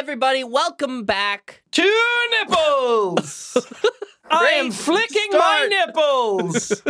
everybody. Welcome back. Two nipples. I am flicking my nipples.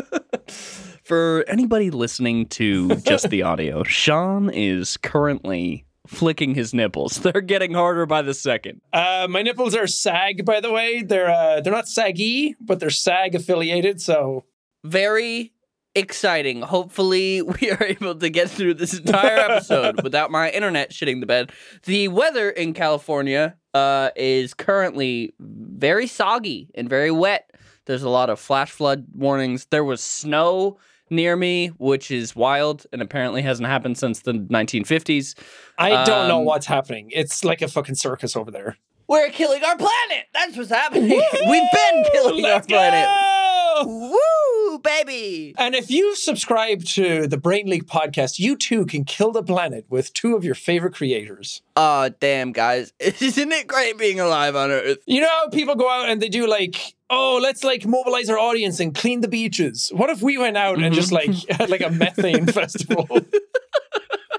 For anybody listening to just the audio, Sean is currently flicking his nipples. They're getting harder by the second. uh, my nipples are SAG, by the way. They're uh, they're not saggy, but they're SAG affiliated. So Very exciting. Hopefully, we are able to get through this entire episode without my internet shitting the bed. The weather in California uh, is currently very soggy and very wet. There's a lot of flash flood warnings. There was snow near me, which is wild and apparently hasn't happened since the 1950s. I don't know Um, what's happening. It's like a fucking circus over there. We're killing our planet. That's what's happening. We've been killing our Let's planet. go! Woo, baby. And if you subscribe to the Brain Leak podcast, you too can kill the planet with two of your favorite creators. Oh, damn, guys. Isn't it great being alive on Earth? You know how people go out and they do like, oh, let's like mobilize our audience and clean the beaches. What if we went out and mm-hmm. just like had like a methane festival?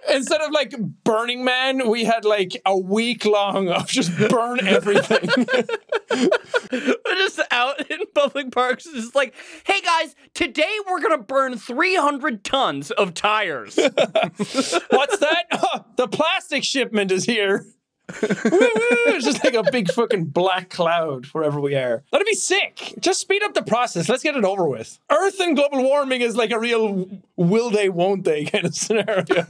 Instead of like Burning Man, we had like a week long of just burn everything. We're just out in public parks, just like, hey guys, today we're gonna burn 300 tons of tires. What's that? Oh, the plastic shipment is here. It's just like a big fucking black cloud wherever we are. That'd be sick. Just speed up the process. Let's get it over with. Earth and global warming is like a real will they, won't they kind of scenario.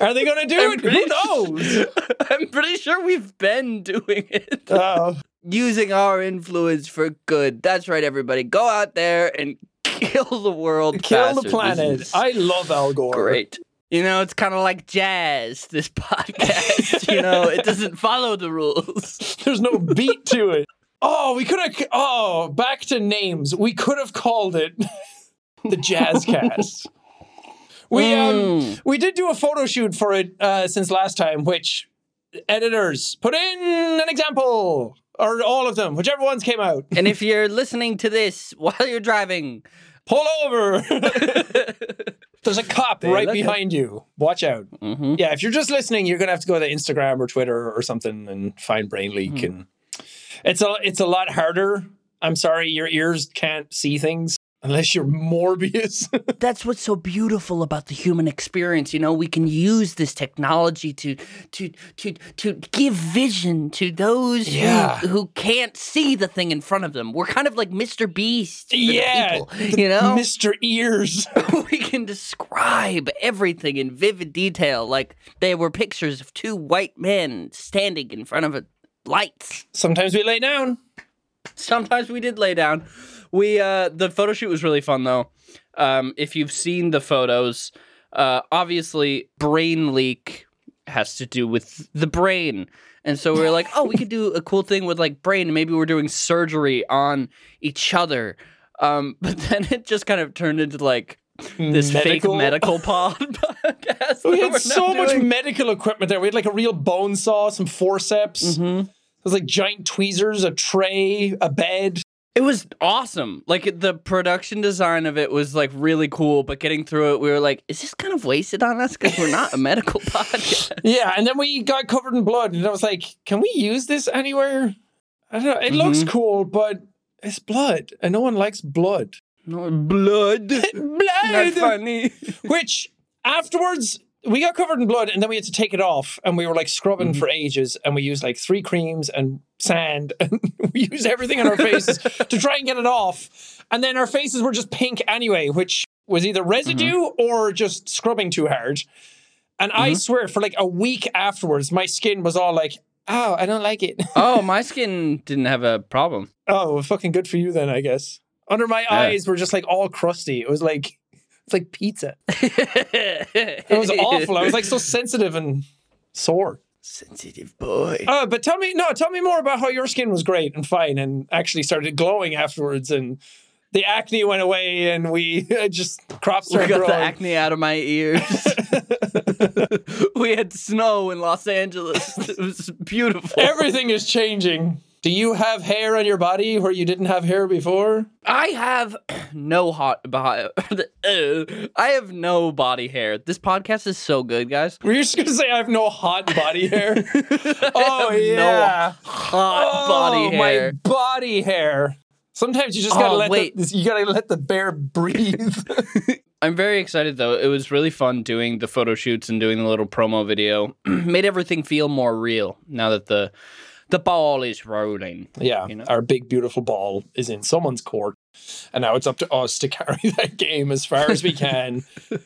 Are they going to do it? Who knows? I'm pretty sure we've been doing it. Oh, Using our influence for good. That's right, everybody. Go out there and kill the world. kill faster. the planet. I love Al Gore. great. You know, it's kind of like jazz, this podcast. you know, it doesn't follow the rules. There's no beat to it. Oh, we could have. Oh, back to names. We could have called it the Jazzcast. We um Mm. we did do a photo shoot for it uh, since last time, which editors put in an example or all of them, whichever ones came out. And if you're listening to this while you're driving, Pull over. There's a cop Hey, right behind you. Watch out. Mhm. Yeah, if you're just listening, you're gonna have to go to Instagram or Twitter or something and find Brain Leak, Mm-hmm. and it's a it's a lot harder. I'm sorry, your ears can't see things unless you're Morbius. that's what's so beautiful about the human experience. You know, we can use this technology to to to to give vision to those Yeah. who, who can't see the thing in front of them. We're kind of like Mr. Beast. For yeah, people, you know, Mr. Ears. we can describe everything in vivid detail, like there were pictures of two white men standing in front of a lights. Sometimes we lay down. Sometimes we did lay down. We uh the photo shoot was really fun though. Um if you've seen the photos, uh obviously brain leak has to do with the brain. And so we were like, oh, we could do a cool thing with like brain. Maybe we're doing surgery on each other. Um, but then it just kind of turned into like this fake Medical? medical pod podcast. We had so now much medical equipment there. We had like a real bone saw, some forceps. Mhm. It was like giant tweezers, a tray, a bed. It was awesome. Like the production design of it was like really cool, but getting through it, we were like, "Is this kind of wasted on us? Because we're not a medical podcast." Yeah, and then we got covered in blood, and I was like, "Can we use this anywhere?" I don't know. It looks Mhm. cool, but it's blood, and no one likes blood. No blood. blood. Not blood. funny. Which afterwards we got covered in blood, and then we had to take it off, and we were like scrubbing Mhm. for ages, and we used like three creams and sand, and we used everything on our faces to try and get it off, and then our faces were just pink anyway, which was either residue or just scrubbing too hard. And I swear, for like a week afterwards, my skin was all like, "Oh, I don't like it." Oh, my skin didn't have a problem. oh, well, fucking good for you then, I guess. Under my eyes were just like all crusty. It was like it's like pizza. it was awful. I was like so sensitive and sore. sensitive boy. Uh, but tell me, no, tell me more about how your skin was great and fine and actually started glowing afterwards and the acne went away and we just crops we got the acne out of my ears. we had snow in Los Angeles. It was beautiful. Everything is changing. Do you have hair on your body where you didn't have hair before? I have no hot body. I have no body hair. This podcast is so good, guys. Were you just gonna say I have no hot body hair? oh have no yeah, Hot oh, body hair. My body hair. Sometimes you just gotta Oh, let wait. the, you gotta let the bear breathe. I'm very excited though. It was really fun doing the photo shoots and doing the little promo video. Made everything feel more real now that the the ball is rolling. yeah, You know? our big beautiful ball is in someone's court, and now it's up to us to carry that game as far as we can. I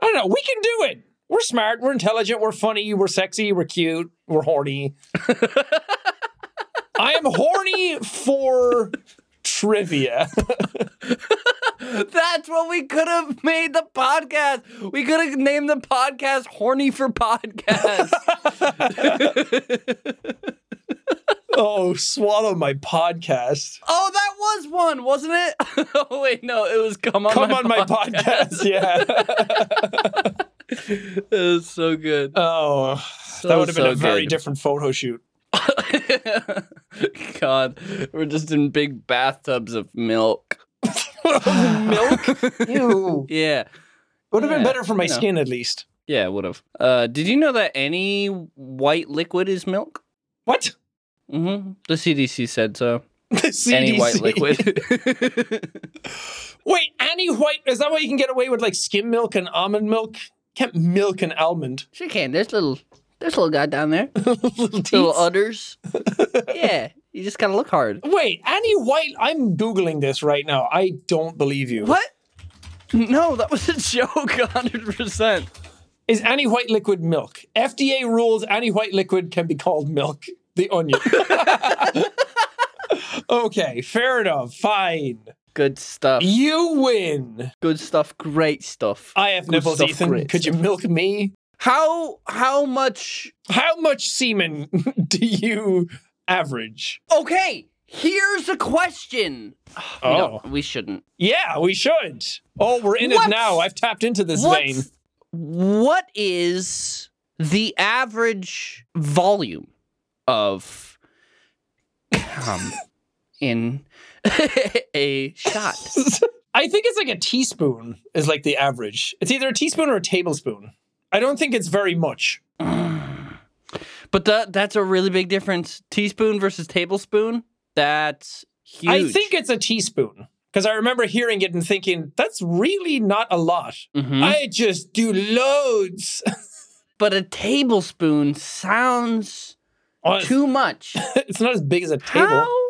don't know. We can do it. We're smart. We're intelligent. We're funny. We're sexy. We're cute. We're horny. I am horny for trivia. That's what we could have made the podcast. We could have named the podcast "Horny for Podcast." Oh, swallow my podcast. oh, that was one, wasn't it? oh wait, no, it was "Come on, Come my on my podcast. Yeah. it was so good. oh, So, that would have been so a very different photo shoot. God, we're just in big bathtubs of milk. Milk? Ew. Yeah, Would have been better for my you know. skin at least. yeah, it would have. Uh, did you know that any white liquid is milk? What? Mm-hmm. The CDC said so. The Any white liquid. Wait, any white? Is that why you can get away with like skim milk and almond milk? Can't milk an almond. Sure can. There's little, there's a little guy down there. Little Little udders. yeah, you just gotta look hard. Wait, any white? I'm googling this right now. I don't believe you. What? No, that was a joke. hundred percent. Is any white liquid milk? FDA rules any white liquid can be called milk. The onion. okay, fair enough. Fine. Good stuff. You win. Good stuff. Great stuff. I have Good nipples, stuff, Ethan. Could you milk me? How how much? How much semen do you average? Okay, here's a question. Oh. don't- we shouldn't. Yeah, we should. Oh, we're in What's- it now. I've tapped into this vein. What is the average volume of cum in a shot? I think it's like a teaspoon is like the average. It's either a teaspoon or a tablespoon. I don't think it's very much. But that that's a really big difference. Teaspoon versus tablespoon. That's huge. I think it's a teaspoon because I remember hearing it and thinking that's really not a lot. Mhm. I just do loads. but a tablespoon sounds Oh, too much. it's not as big as a table How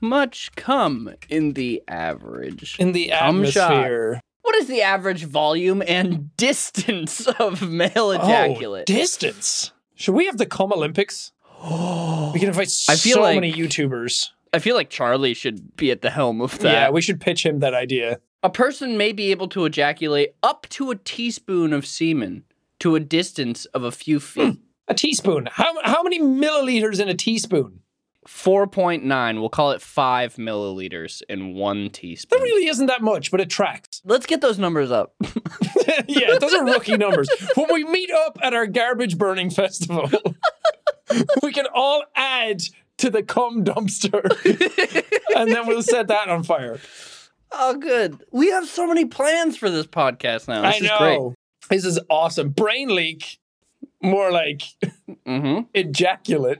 much cum in the average? in the Cum shot. atmosphere. What is the average volume and distance of male ejaculate? Oh, distance. Should we have the cum Olympics? We can invite I feel so like- many YouTubers. I feel like Charlie should be at the helm of that. Yeah, we should pitch him that idea. a person may be able to ejaculate up to a teaspoon of semen to a distance of a few hmm. feet. A teaspoon. How how many milliliters in a teaspoon? 4.9, we'll call it 5 milliliters in one teaspoon. That really isn't that much, but it tracks. Let's get those numbers up. yeah, those are rookie numbers. When we meet up at our garbage burning festival, we can all add to the cum dumpster, and then we'll set that on fire. oh, good. We have so many plans for this podcast now. This I is great. know. This is awesome. Brain leak, more like Mm-hmm. ejaculate.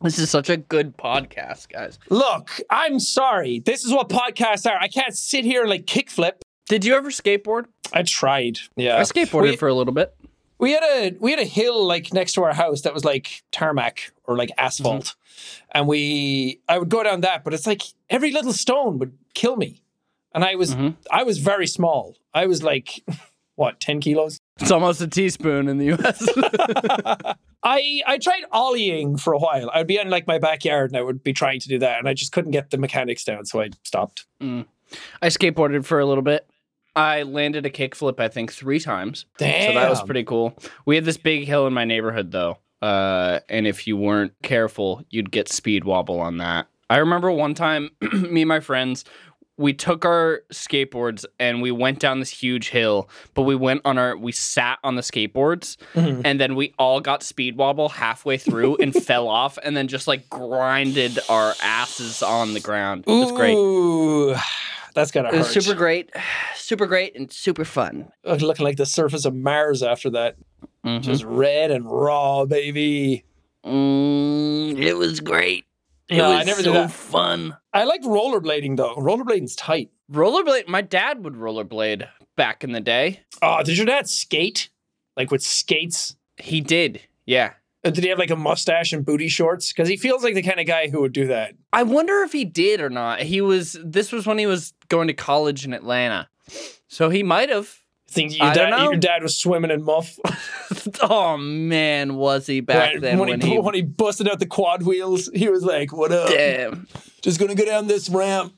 This is such a good podcast, guys. Look, I'm sorry. This is what podcasts are. I can't sit here and like kickflip. Did you ever skateboard? I tried. Yeah, I skateboarded We- for a little bit. we had a we had a hill like next to our house that was like tarmac or like asphalt and we i would go down that but it's like every little stone would kill me and i was Mhm. i was very small i was like what 10 kilos It's almost a teaspoon in the US. i i tried ollieing for a while i'd be in like my backyard and i would be trying to do that and i just couldn't get the mechanics down so i stopped I skateboarded for a little bit. I landed a kickflip, I think, three times. Damn. So that was pretty cool. We had this big hill in my neighborhood, though. Uh, and if you weren't careful, you'd get speed wobble on that. I remember one time, me and my friends we took our skateboards and we went down this huge hill, but we went on our we sat on the skateboards Mhm. and then we all got speed wobble halfway through and fell off and then just like grinded our asses on the ground. It was great. Ooh, that's gotta It hurt. was super great. Super great and super fun. Looking like the surface of Mars after that. Mhm. Just red and raw, baby. Mm, it was great. It No, was I never so did that. fun. I like rollerblading though. Rollerblading's tight. Rollerblade. My dad would rollerblade back in the day. Oh, did your dad skate? Like with skates? He did. Yeah. Uh, Did he have like a mustache and booty shorts? Because he feels like the kind of guy who would do that. I wonder if he did or not. He was. This was when he was going to college in Atlanta, so he might have. Think your I dad, don't know. your dad was swimming in muff oh man, was he back Right, then when, when, he, he? when he busted out the quad wheels. He was like, "What up? Damn. Just gonna go down this ramp."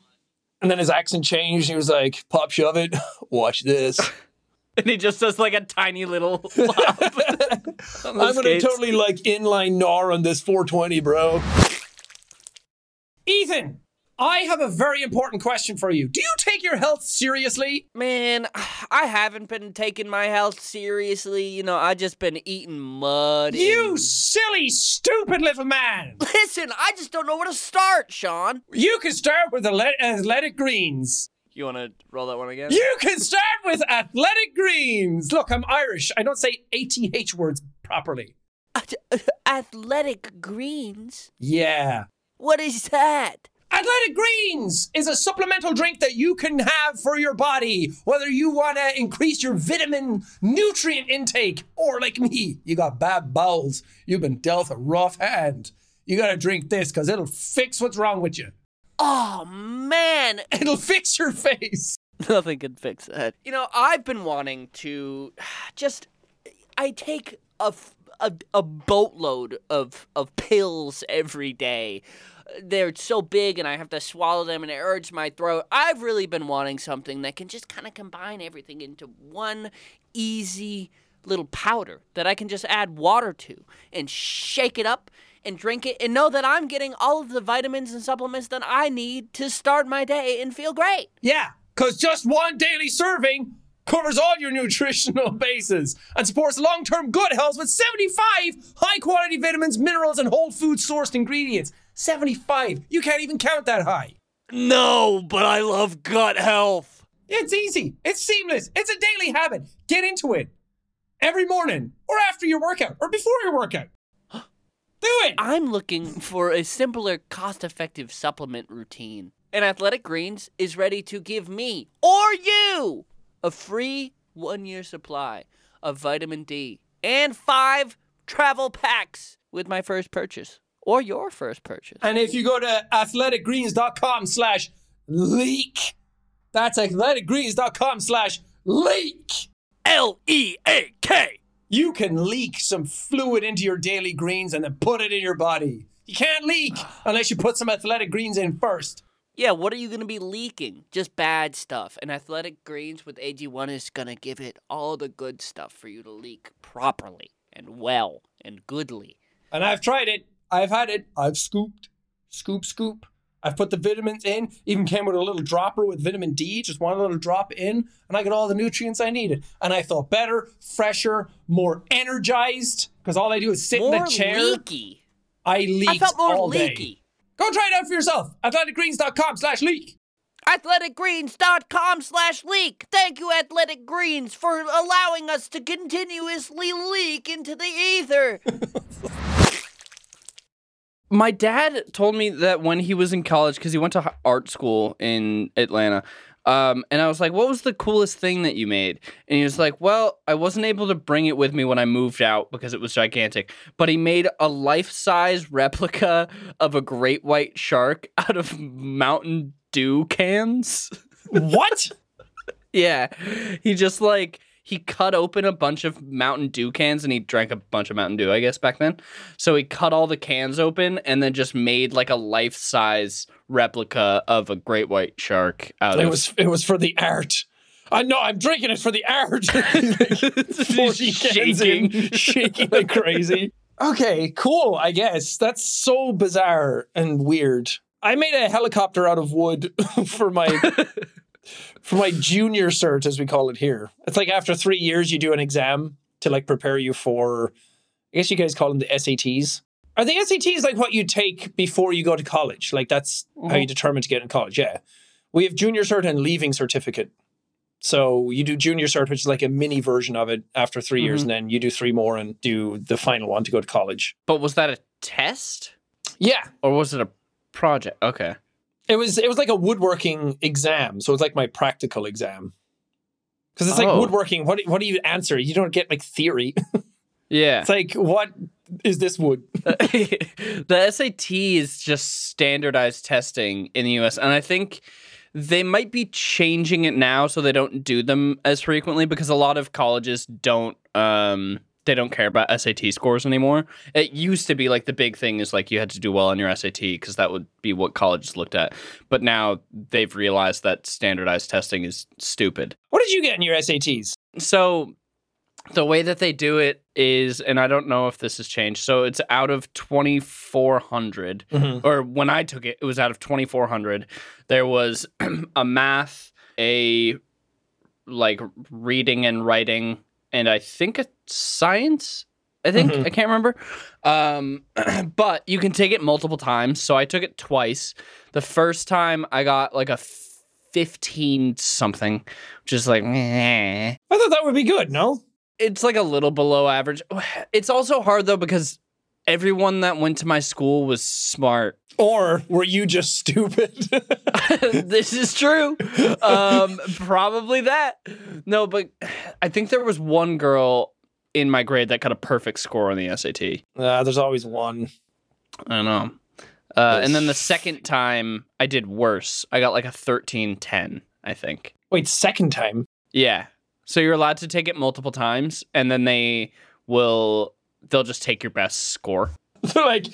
And then his accent changed. He was like, "Pop, shove it. Watch this." And he just does like a tiny little. flop on the I'm gonna skates. totally like inline gnar on this 420, bro. Ethan, I have a very important question for you. Do you take your health seriously? Man, I haven't been taking my health seriously. You know, I just been eating mud. You and- silly, stupid little man. listen. I just don't know where to start, Sean. You can start with Athlet- Athletic Greens. You want to roll that one again? You can start with Athletic Greens. Look, I'm Irish. I don't say ATH words properly. Athletic greens. Yeah. What is that? Athletic Greens is a supplemental drink that you can have for your body, whether you want to increase your vitamin nutrient intake or like me, you got bad bowels, you've been dealt a rough hand. You got to drink this because it'll fix what's wrong with you. Oh man, It'll fix your face. Nothing can fix that. You know, I've been wanting to just. I take a a boatload of, of pills every day. They're so big and I have to swallow them and it hurts my throat. I've really been wanting something that can just kind of combine everything into one easy little powder that I can just add water to and shake it up and drink it and know that I'm getting all of the vitamins and supplements that I need to start my day and feel great. Yeah, because just one daily serving covers all your nutritional bases and supports long term good health with 75 high quality vitamins, minerals, and whole food sourced ingredients. 75. You can't even count that high. No, but I love gut health. It's easy, it's seamless, it's a daily habit. Get into it every morning or after your workout or before your workout. Do it. I'm looking for a simpler, cost effective supplement routine. And Athletic Greens is ready to give me or you a free one year supply of vitamin D and five travel packs with my first purchase or your first purchase. And if you go to athleticgreens.com slash leak, that's athleticgreens.com slash leak. L E A K. You can leak some fluid into your daily greens and then put it in your body. You can't leak unless you put some athletic greens in first. Yeah, what are you going to be leaking? Just bad stuff. And Athletic Greens with AG1 is going to give it all the good stuff for you to leak properly and well and goodly. And I've tried it. I've had it. I've scooped, scoop, scoop. I've put the vitamins in. Even came with a little dropper with vitamin D, just one little drop in, and I got all the nutrients I needed. And I felt better, fresher, more energized because all I do is sit More in the chair. leaky. I leaked I felt more all day. Go try it out for yourself. Athleticgreens.com slash leak. athleticgreens.com slash leak. Thank you, Athletic Greens, for allowing us to continuously leak into the ether. My dad told me that when he was in college, because he went to art school in Atlanta, um, and I was like, "What was the coolest thing that you made?" And he was like, "Well, I wasn't able to bring it with me when I moved out because it was gigantic, but he made a life-size replica of a great white shark out of Mountain Dew cans." What? Yeah. He just like he cut open a bunch of Mountain Dew cans and he drank a bunch of Mountain Dew, I guess, back then. So he cut all the cans open and then just made like a life size replica of a great white shark out of it of was it was for the art. I know I'm drinking it for the art. He's 40 cans in, shaking. shaking like crazy. Okay, cool. I guess that's so bizarre and weird. I made a helicopter out of wood for my for my junior cert, as we call it here. It's like after three years, you do an exam to like prepare you for. I guess you guys call them the SATs. Are the SATs like what you take before you go to college? Like that's how you mm-hmm. determine to get in college. Yeah, we have junior cert and leaving certificate. So you do junior cert, which is like a mini version of it after 3 years, mm-hmm. and then you do three more and do the final one to go to college. But was that a test Yeah, or was it a project? Okay. It was it was like a woodworking exam, so it's like my practical exam. Because it's like Oh. woodworking. What do- what do you answer? You don't get like theory. Yeah. it's like what is this wood? the SAT is just standardized testing in the US and I think they might be changing it now so they don't do them as frequently because a lot of colleges don't um they don't care about SAT scores anymore. It used to be like the big thing is like you had to do well on your SAT because that would be what colleges looked at. But now they've realized that standardized testing is stupid. What did you get in your SATs? So the way that they do it is, and I don't know if this has changed. So it's out of 2,400, Mhm. or when I took it, it was out of 2,400. There was a math, a like reading and writing, and I think a science. I think Mhm. I can't remember, um, but you can take it multiple times. So I took it twice. The first time I got like a fifteen something, which is like, meh. I thought that would be good. No, it's like a little below average. It's also hard though because everyone that went to my school was smart. Or were you just stupid? this is true. Um, probably that. No, but I think there was one girl in my grade that got a perfect score on the SAT. uh, there's always one. I don't know. Uh, and then the second time I did worse. I got like a 1310, I think. Wait, second time. Yeah. So you're allowed to take it multiple times and then they will they'll just take your best score. They're like,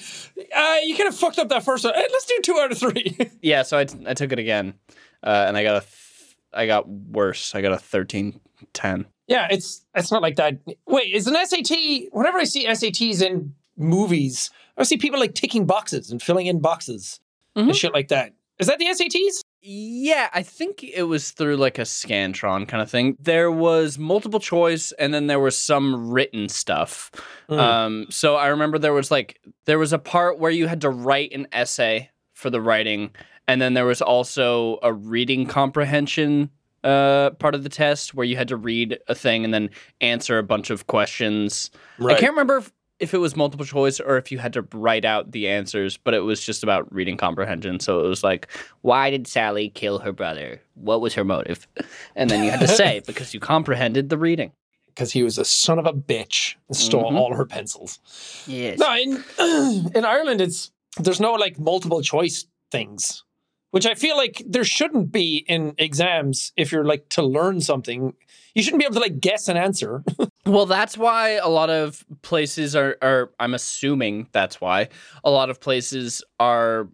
uh, you kind of fucked up that first one. Hey, let's do two out of three. Yeah, so I, I took it again. Uh, and I got a th- I got worse. I got a 1310. Yeah, it's it's not like that. Wait, is an SAT? Whenever I see SATs in movies, I see people like ticking boxes and filling in boxes and Mhm. shit like that. Is that the SATs? Yeah, I think it was through like a Scantron kind of thing. There was multiple choice and then there was some written stuff. Mm. Um, so I remember there was like there was a part where you had to write an essay for the writing, and then there was also a reading comprehension uh part of the test where you had to read a thing and then answer a bunch of questions. I can't remember if, if it was multiple choice or if you had to write out the answers, but it was just about reading comprehension. So it was like, why did Sally kill her brother? What was her motive? And then you had to say because you comprehended the reading. because he was a son of a bitch and stole Mhm. all her pencils. Yes. No, in in Ireland, it's there's no like multiple choice things, which I feel like there shouldn't be in exams. If you're like to learn something, you shouldn't be able to like guess an answer. Well, that's why a lot of places are, are, I'm assuming that's why a lot of places are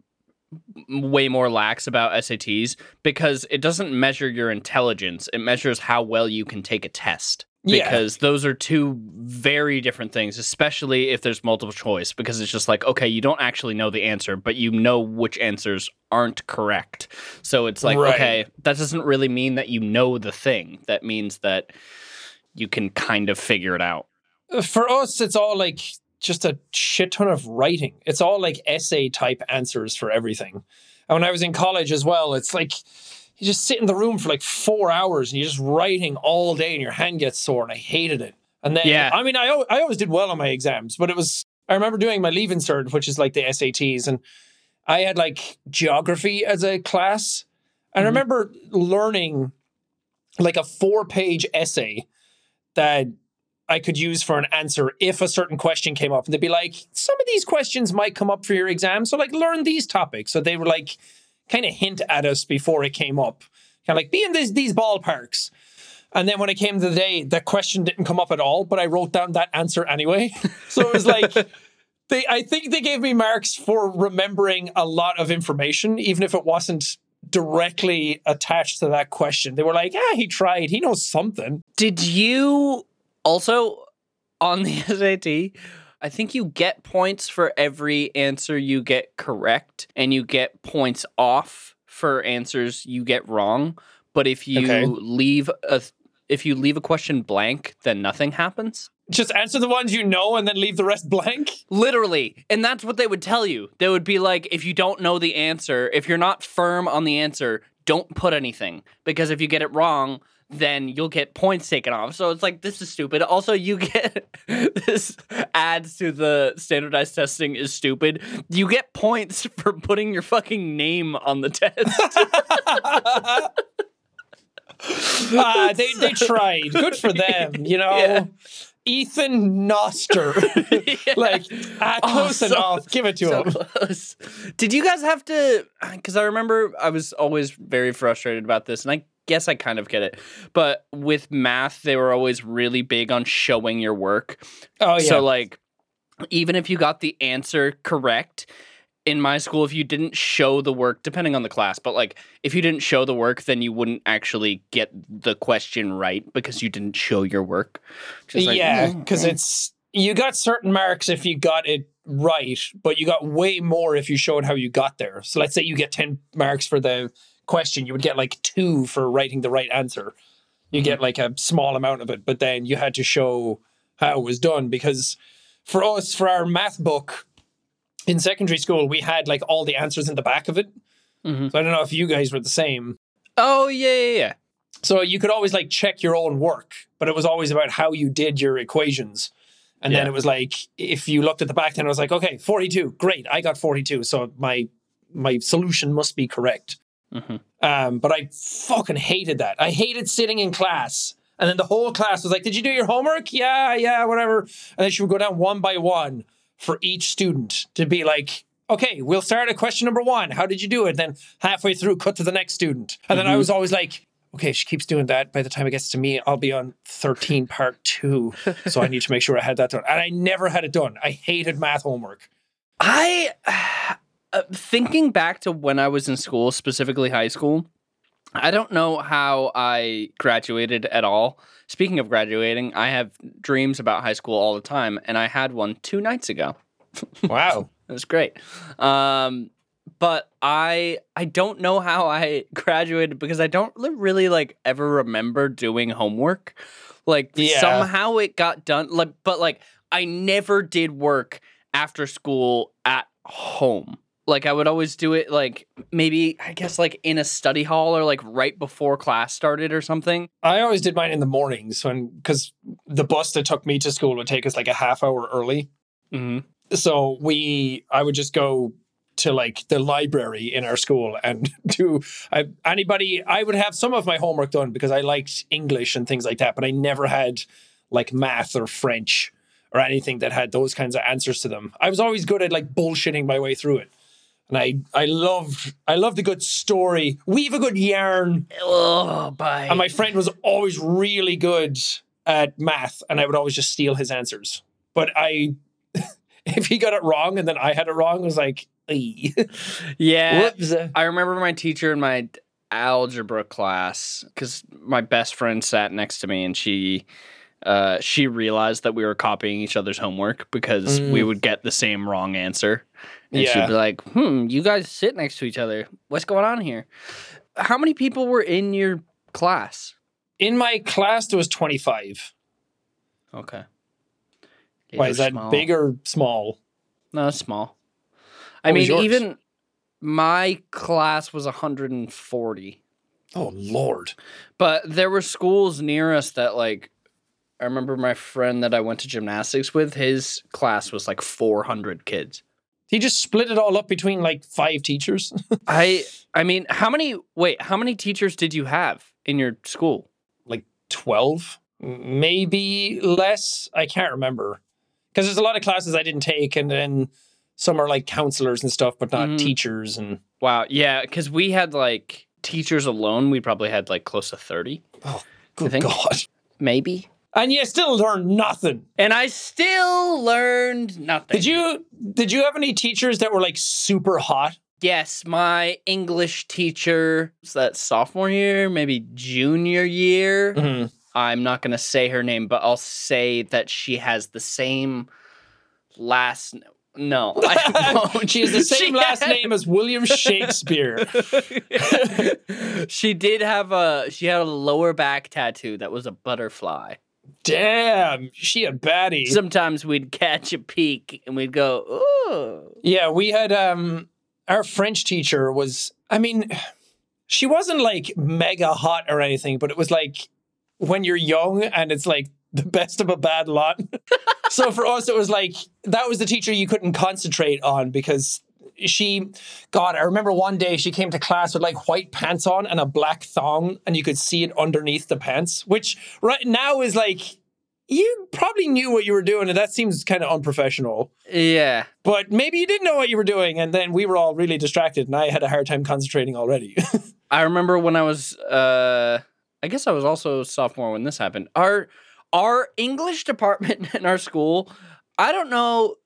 way more lax about SATs because it doesn't measure your intelligence. It measures how well you can take a test. Yeah. Because those are two very different things, especially if there's multiple choice, because it's just like, okay, you don't actually know the answer, but you know which answers aren't correct. So it's like, Right. okay, that doesn't really mean that you know the thing. That means that you can kind of figure it out. For us, it's all like just a shit ton of writing. It's all like essay type answers for everything. And when I was in college as well, it's like you just sit in the room for like four hours and you're just writing all day and your hand gets sore and I hated it. And then, Yeah. I mean, I, I always did well on my exams, but it was, I remember doing my leaving cert, which is like the SATs, and I had like geography as a class. And I Mhm. remember learning like a four page essay that I could use for an answer if a certain question came up. And they'd be like, some of these questions might come up for your exam. So, like, learn these topics. So they were like, kind of hint at us before it came up. Kind of like, be in these, these ballparks. And then when it came to the day, the question didn't come up at all, but I wrote down that answer anyway. so it was like, they, I think they gave me marks for remembering a lot of information, even if it wasn't directly attached to that question. They were like, ah, he tried. He knows something. Did you also on the SAT? I think you get points for every answer you get correct, and you get points off for answers you get wrong. But if you Okay. leave a if you leave a question blank, then nothing happens. Just answer the ones you know and then leave the rest blank. Literally. And that's what they would tell you. They would be like, if you don't know the answer, if you're not firm on the answer, don't put anything. Because if you get it wrong, then you'll get points taken off. So it's like, this is stupid. Also, you get this adds to the standardized testing is stupid. You get points for putting your fucking name on the test. Uh, they they tried. Good for them. You know, Yeah. Ethan Noster. like ah, Oh, close so- enough. Give it to so him. close. Did you guys have to? Because I remember I was always very frustrated about this, and I guess I kind of get it. But with math, they were always really big on showing your work. Oh yeah. So like, even if you got the answer correct. In my school, if you didn't show the work, depending on the class, but like if you didn't show the work, then you wouldn't actually get the question right because you didn't show your work. Like, yeah, mm, because mm. it's you got certain marks if you got it right, but you got way more if you showed how you got there. So let's say you get ten marks for the question, you would get like two for writing the right answer. You get like a small amount of it, but then you had to show how it was done because for us, for our math book in secondary school, we had like all the answers in the back of it. Mhm. So I don't know if you guys were the same. Oh yeah, yeah, yeah. So you could always like check your own work, but it was always about how you did your equations. And then it was like if you looked at the back, then it was like, okay, 42. Great. I got 42. So my my solution must be correct. Mhm. Um, but I fucking hated that. I hated sitting in class. And then the whole class was like, Did you do your homework? Yeah, yeah, whatever. And then she would go down one by one for each student to be like, Okay, we'll start at question number one. How did you do it? Then halfway through, cut to the next student. And then I Mhm. was always like, Okay, she keeps doing that. By the time it gets to me, I'll be on 13 part two. So I need to make sure I had that done. And I never had it done. I hated math homework. I uh, thinking back to when I was in school, specifically high school. I don't know how I graduated at all. Speaking of graduating, I have dreams about high school all the time, and I had one two nights ago. Wow. It was great. Um, but I I don't know how I graduated because I don't really like ever remember doing homework. Like Yeah. somehow it got done. Like, but like I never did work after school at home. Like I would always do it like maybe I guess like in a study hall or like right before class started or something. I always did mine in the mornings when because the bus that took me to school would take us like a half hour early. Mm-hmm. So we, I would just go to like the library in our school and do I, anybody. I would have some of my homework done because I liked English and things like that, but I never had like math or French or anything that had those kinds of answers to them. I was always good at like bullshitting my way through it. And I, I loved, I loved a good story, weave a good yarn, Oh, bye. and my friend was always really good at math, and I would always just steal his answers. But I, if he got it wrong and then I had it wrong, I was like, "Ee." yeah. whoops. I remember my teacher in my algebra class because my best friend sat next to me and she uh, she realized that we were copying each other's homework because we Mm. would get the same wrong answer. And she'd be like, hmm, you guys sit next to each other. What's going on here? How many people were in your class? In my class, there was 25. Okay. Why, is that small. big or small? No, it's small. I What was mean, yours? even my class was 140. Oh, Lord. But there were schools near us that like I remember my friend that I went to gymnastics with, his class was like 400 kids. He just split it all up between like five teachers. I I mean, how many wait, how many teachers did you have in your school? like 12, maybe less. I can't remember. Because there's a lot of classes I didn't take, and then some are like counselors and stuff, but not Mhm. teachers. And Wow, yeah, cuz we had like teachers alone, we probably had like close to 30, Oh, good God. maybe. And you still learned nothing. And I still learned nothing. Did you did you have any teachers that were like super hot? Yes, my English teacher was that sophomore year, maybe junior year. Mm-hmm. I'm not going to say her name, but I'll say that she has the same last. No, I won't. she has the same She last had- name as William Shakespeare. she did have a. She had a lower back tattoo that was a butterfly. Damn, she a baddie. Sometimes we'd catch a peek and we'd go, "Ooh." Yeah, we had um our French teacher was I mean she wasn't like mega hot or anything, but it was like when you're young and it's like the best of a bad lot. so for us it was like that was the teacher you couldn't concentrate on because she God, I remember one day she came to class with like white pants on and a black thong and you could see it underneath the pants, which right now is like you probably knew what you were doing and that seems kind of unprofessional Yeah. but maybe you didn't know what you were doing and then we were all really distracted and i had a hard time concentrating already I remember when I was uh I guess I was also a sophomore when this happened. Our our English department in our school, I don't know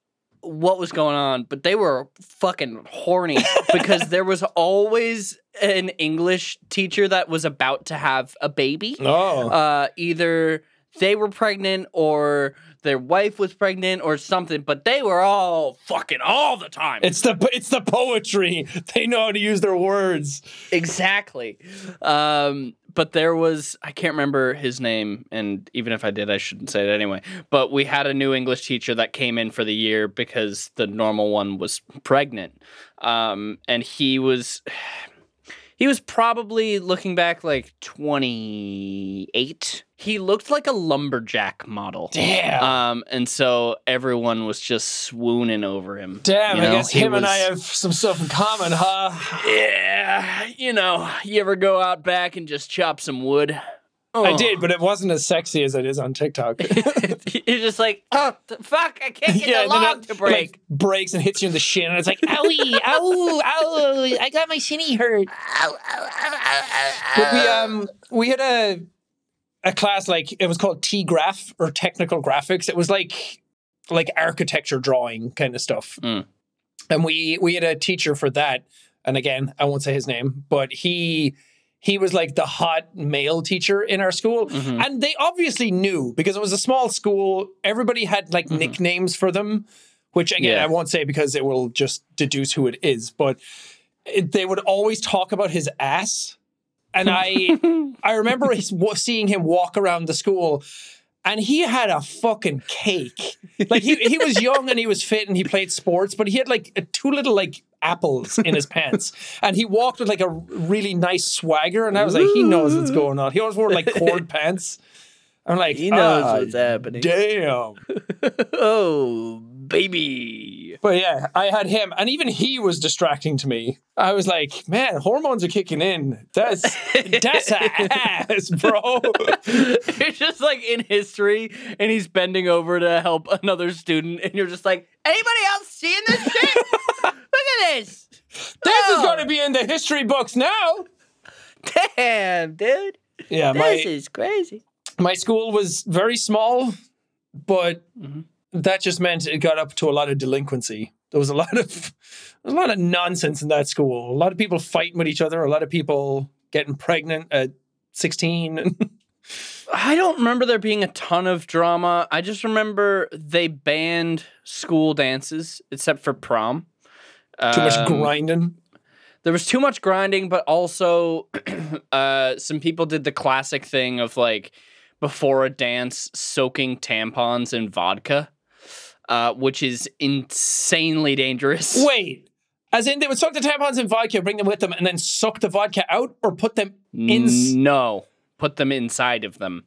what was going on, but they were fucking horny because there was always an English teacher that was about to have a baby. oh Uh either they were pregnant or their wife was pregnant or something, but they were all fucking all the time. it's the it's the poetry they know how to use their words Exactly. Um, but there was, I can't remember his name, and even if I did, I shouldn't say it anyway. But we had a new English teacher that came in for the year because the normal one was pregnant. Um, and he was. He was probably looking back like 28. He looked like a lumberjack model. damn Um, and so everyone was just swooning over him. damn you i guess him and i have some stuff in common huh Yeah, you know, you ever go out back and just chop some wood? I Oh. did but it wasn't as sexy as it is on tiktok You're just like, oh, fuck, I can't get the and log it, to break. like breaks and hits you in the shin and it's like owie ow ow i got my shinny hurt But we um we had a a class like it was called T graph or technical graphics. It was like like architecture drawing kind of stuff. Mm. And we we had a teacher for that. And again, I won't say his name, but he he was like the hot male teacher in our school. Mhm. And they obviously knew because it was a small school. Everybody had like Mhm. nicknames for them, which again, Yeah. I won't say because it will just deduce who it is. But it, they would always talk about his ass. And I I remember seeing him walk around the school and he had a fucking cake. Like he, he was young and he was fit and he played sports, but he had like two little like apples in his pants. And he walked with like a really nice swagger. And I was like, he knows what's going on. He always wore like cord pants. I'm like, he knows "Ah, what's happening. Damn. oh, baby. But yeah, I had him, and even he was distracting to me. I was like, man, hormones are kicking in. That's that's ass, bro. you're just like in history, and he's bending over to help another student, and you're just like, anybody else seeing this shit? Look at this. This is Oh, going to be in the history books now. Damn, dude. Yeah, This my is crazy. my school was very small, but Mhm. That just meant it got up to a lot of delinquency. There was a lot of a lot of nonsense in that school. A lot of people fighting with each other. A lot of people getting pregnant at sixteen. I don't remember there being a ton of drama. I just remember they banned school dances except for prom. Too much Um, grinding. There was too much grinding, but also uh, some people did the classic thing of like before a dance soaking tampons in vodka, uh, which is insanely dangerous. Wait, as in they would suck the tampons in vodka, bring them with them, and then suck the vodka out, or put them in? no, put them inside of them.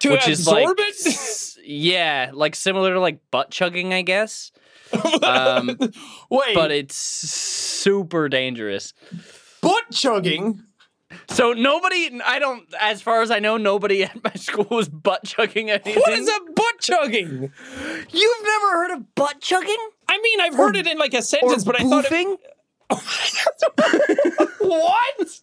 to which is like absorb it. yeah, like similar to like butt chugging, I guess. um, Wait, But it's super dangerous. butt chugging. So nobody, I don't, as far as I know, nobody at my school was butt chugging anything. What is a chugging? You've never heard of butt chugging I mean, I've heard it in like a sentence, but I thought it, what?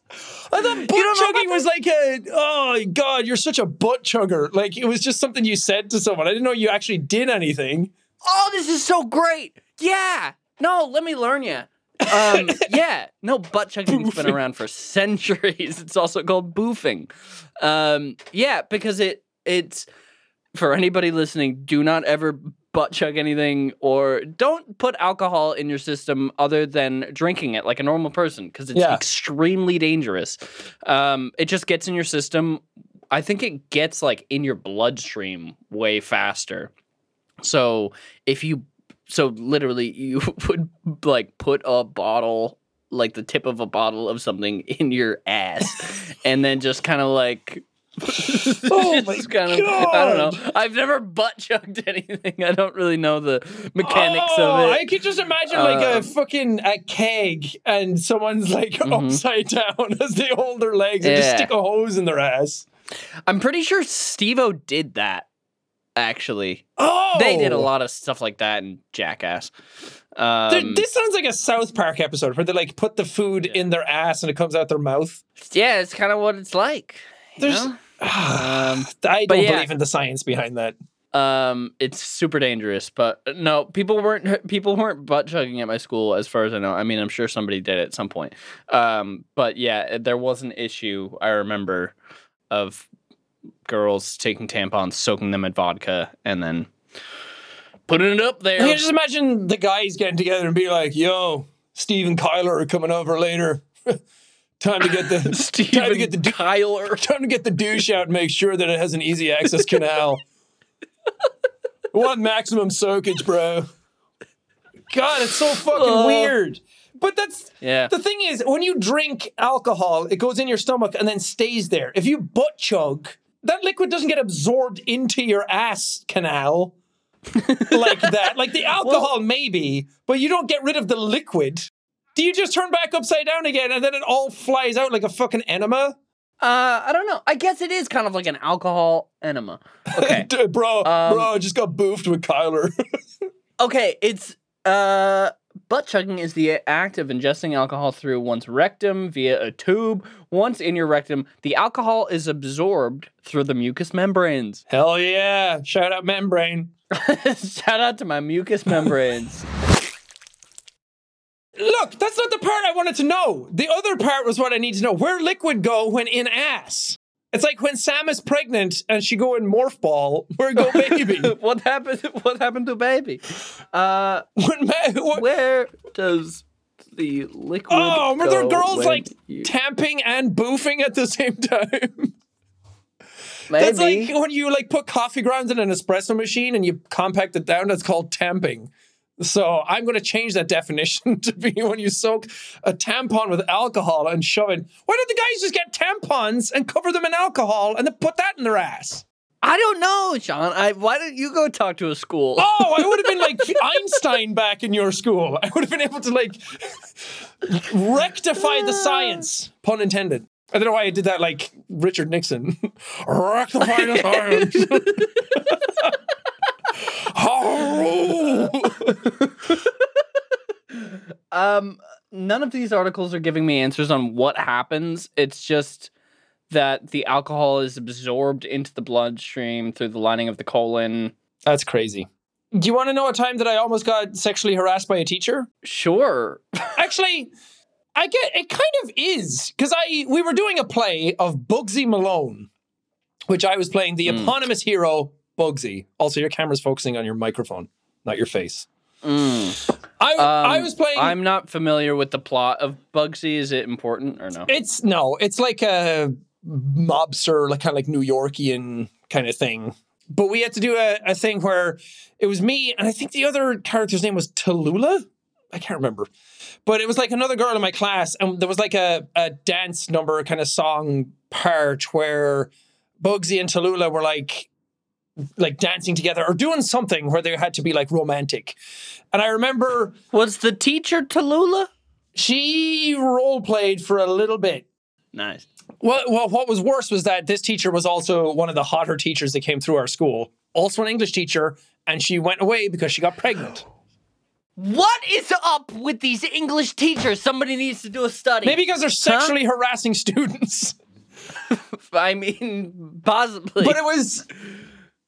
I thought butt chugging was like a oh god, you're such a butt chugger. Like it was just something you said to someone. I didn't know you actually did anything. Oh, this is so great. Yeah. No, let me learn you. Um, yeah. No, butt chugging's been around for centuries. It's also called boofing. Um, yeah, because it it's for anybody listening, do not ever butt chug anything or don't put alcohol in your system other than drinking it like a normal person because it's Yeah. extremely dangerous. Um, it just gets in your system. I think it gets like in your bloodstream way faster. So if you, so literally you would like put a bottle, like the tip of a bottle of something in your ass, and then just kind of like. Oh my kind of, I don't know. I've never butt chugged anything. I don't really know the mechanics oh, of it. I could just imagine like a Um, fucking a keg and someone's like Mhm. upside down as they hold their legs and just stick a hose in their ass. I'm pretty sure Steve-O did that. Actually, Oh, they did a lot of stuff like that in Jackass. Um, this sounds like a South Park episode where they like put the food in their ass and it comes out their mouth. yeah, it's kind of what it's like. There's- know? Um, I don't yeah. believe in the science behind that. Um, it's super dangerous, but uh, no, people weren't people weren't butt chugging at my school, as far as I know. I mean, I'm sure somebody did at some point. Um, but yeah, there was an issue I remember of girls taking tampons, soaking them in vodka, and then putting it up there. can just imagine the guys getting together and be like, "Yo, Steve and Kyler are coming over later. time to get the time to get the Kyler. time to get the douche out and make sure that it has an easy access canal. I want maximum soakage, bro. God, it's so fucking Oh. weird. But that's Yeah. the thing is, when you drink alcohol, it goes in your stomach and then stays there. If you butt chug, that liquid doesn't get absorbed into your ass canal like that. Like the alcohol, maybe, but you don't get rid of the liquid. Do you just turn back upside down again and then it all flies out like a fucking enema? Uh, I don't know. I guess it is kind of like an alcohol enema. Okay. Dude, bro, Um, bro, I just got boofed with Kyler. Okay, it's uh butt chugging is the act of ingesting alcohol through one's rectum via a tube. Once in your rectum, the alcohol is absorbed through the mucous membranes. Hell yeah. Shout out membrane. Shout out to my mucous membranes. Look, that's not the part I wanted to know. The other part was what I need to know. Where liquid go when in ass? It's like when Samus pregnant and she go in morph ball. Where go baby? what happened what happened to baby? Uh when ma- what- where does the liquid oh, were there girls like you- tamping and boofing at the same time? maybe That's like when you like put coffee grounds in an espresso machine and you compact it down. That's called tamping. So I'm going to change that definition to be when you soak a tampon with alcohol and shove it. Why don't the guys just get tampons and cover them in alcohol and then put that in their ass? I don't know, John. I why don't you go talk to a school? Oh, I would have been like Einstein back in your school. I would have been able to like rectify the science, pun intended. I don't know why I did that like Richard Nixon. rectify the science. Oh. Um, none of these articles are giving me answers on what happens. It's just that the alcohol is absorbed into the bloodstream through the lining of the colon. That's crazy. Do you want to know a time that I almost got sexually harassed by a teacher? Sure. Actually, I get it kind of is because I we were doing a play of Bugsy Malone, which I was playing the Mm. eponymous hero Bugsy. Also, your camera's focusing on your microphone, not your face. Mm. I I Um, was playing. I'm not familiar with the plot of Bugsy. Is it important or no? It's no, it's like a mobster, like kind of like New Yorkian kind of thing. But we had to do a, a thing where it was me, and I think the other character's name was Tallulah. I can't remember. But it was like another girl in my class, and there was like a, a dance number kind of song part where Bugsy and Tallulah were like like dancing together or doing something where they had to be like romantic. And I remember Was the teacher Tallulah? she role played for a little bit. Nice. Well, well, what was worse was that this teacher was also one of the hotter teachers that came through our school, also an English teacher, and she went away because she got pregnant. What is up with these English teachers? Somebody needs to do a study. Maybe because they're sexually harassing students. I mean, possibly. But it was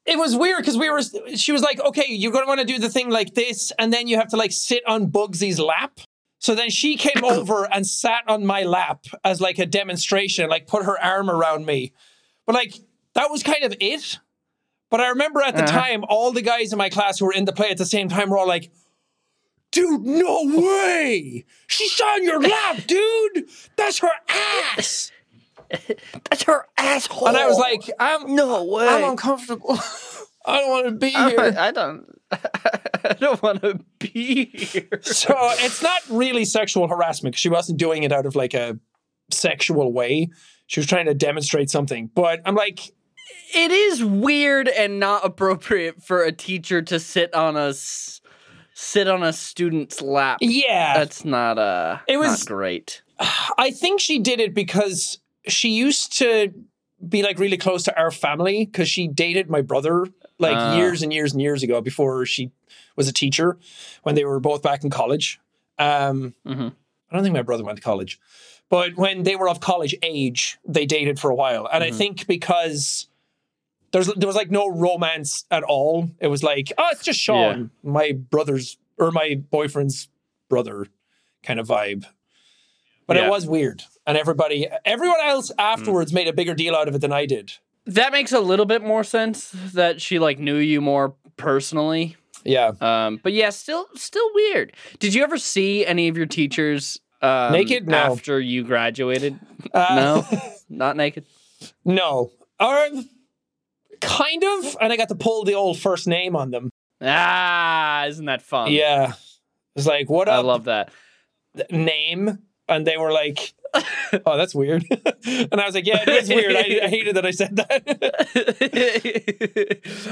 it was weird because we were she was like, okay, you're gonna want to do the thing like this, and then you have to like sit on Bugsy's lap. So then she came over and sat on my lap as like a demonstration, like put her arm around me. But like that was kind of it. But I remember at the Uh-huh. time, all the guys in my class who were in the play at the same time were all like, dude, no way. She's on your lap, dude. That's her ass. That's her asshole. And I was like, I'm, no way. I'm uncomfortable. I don't want to be I, here. I don't. I don't want to be here. So it's not really sexual harassment because she wasn't doing it out of like a sexual way. She was trying to demonstrate something. But I'm like, It is weird and not appropriate for a teacher to sit on a sit on a student's lap. yeah. That's not uh. It was- not great. I think she did it because she used to be like really close to our family because she dated my brother like Ah. years and years and years ago before she was a teacher when they were both back in college. Um, Mhm. I don't think my brother went to college, but when they were of college age, they dated for a while. And I Mhm. think because there's there was like no romance at all. It was like, oh, it's just Sean, my brother's or my boyfriend's brother kind of vibe. But Yeah. it was weird. And everybody everyone else afterwards made a bigger deal out of it than I did. That makes a little bit more sense. That she like knew you more personally. Yeah. Um, but yeah, still still weird. Did you ever see any of your teachers um, Naked? No. after you graduated? Uh, No, not naked. no. Or kind of. And I got to pull the old first name on them. Ah, isn't that fun? yeah. It's like, what I up? love that. name and they were like oh that's weird and i was like yeah it is weird i, I hated that i said that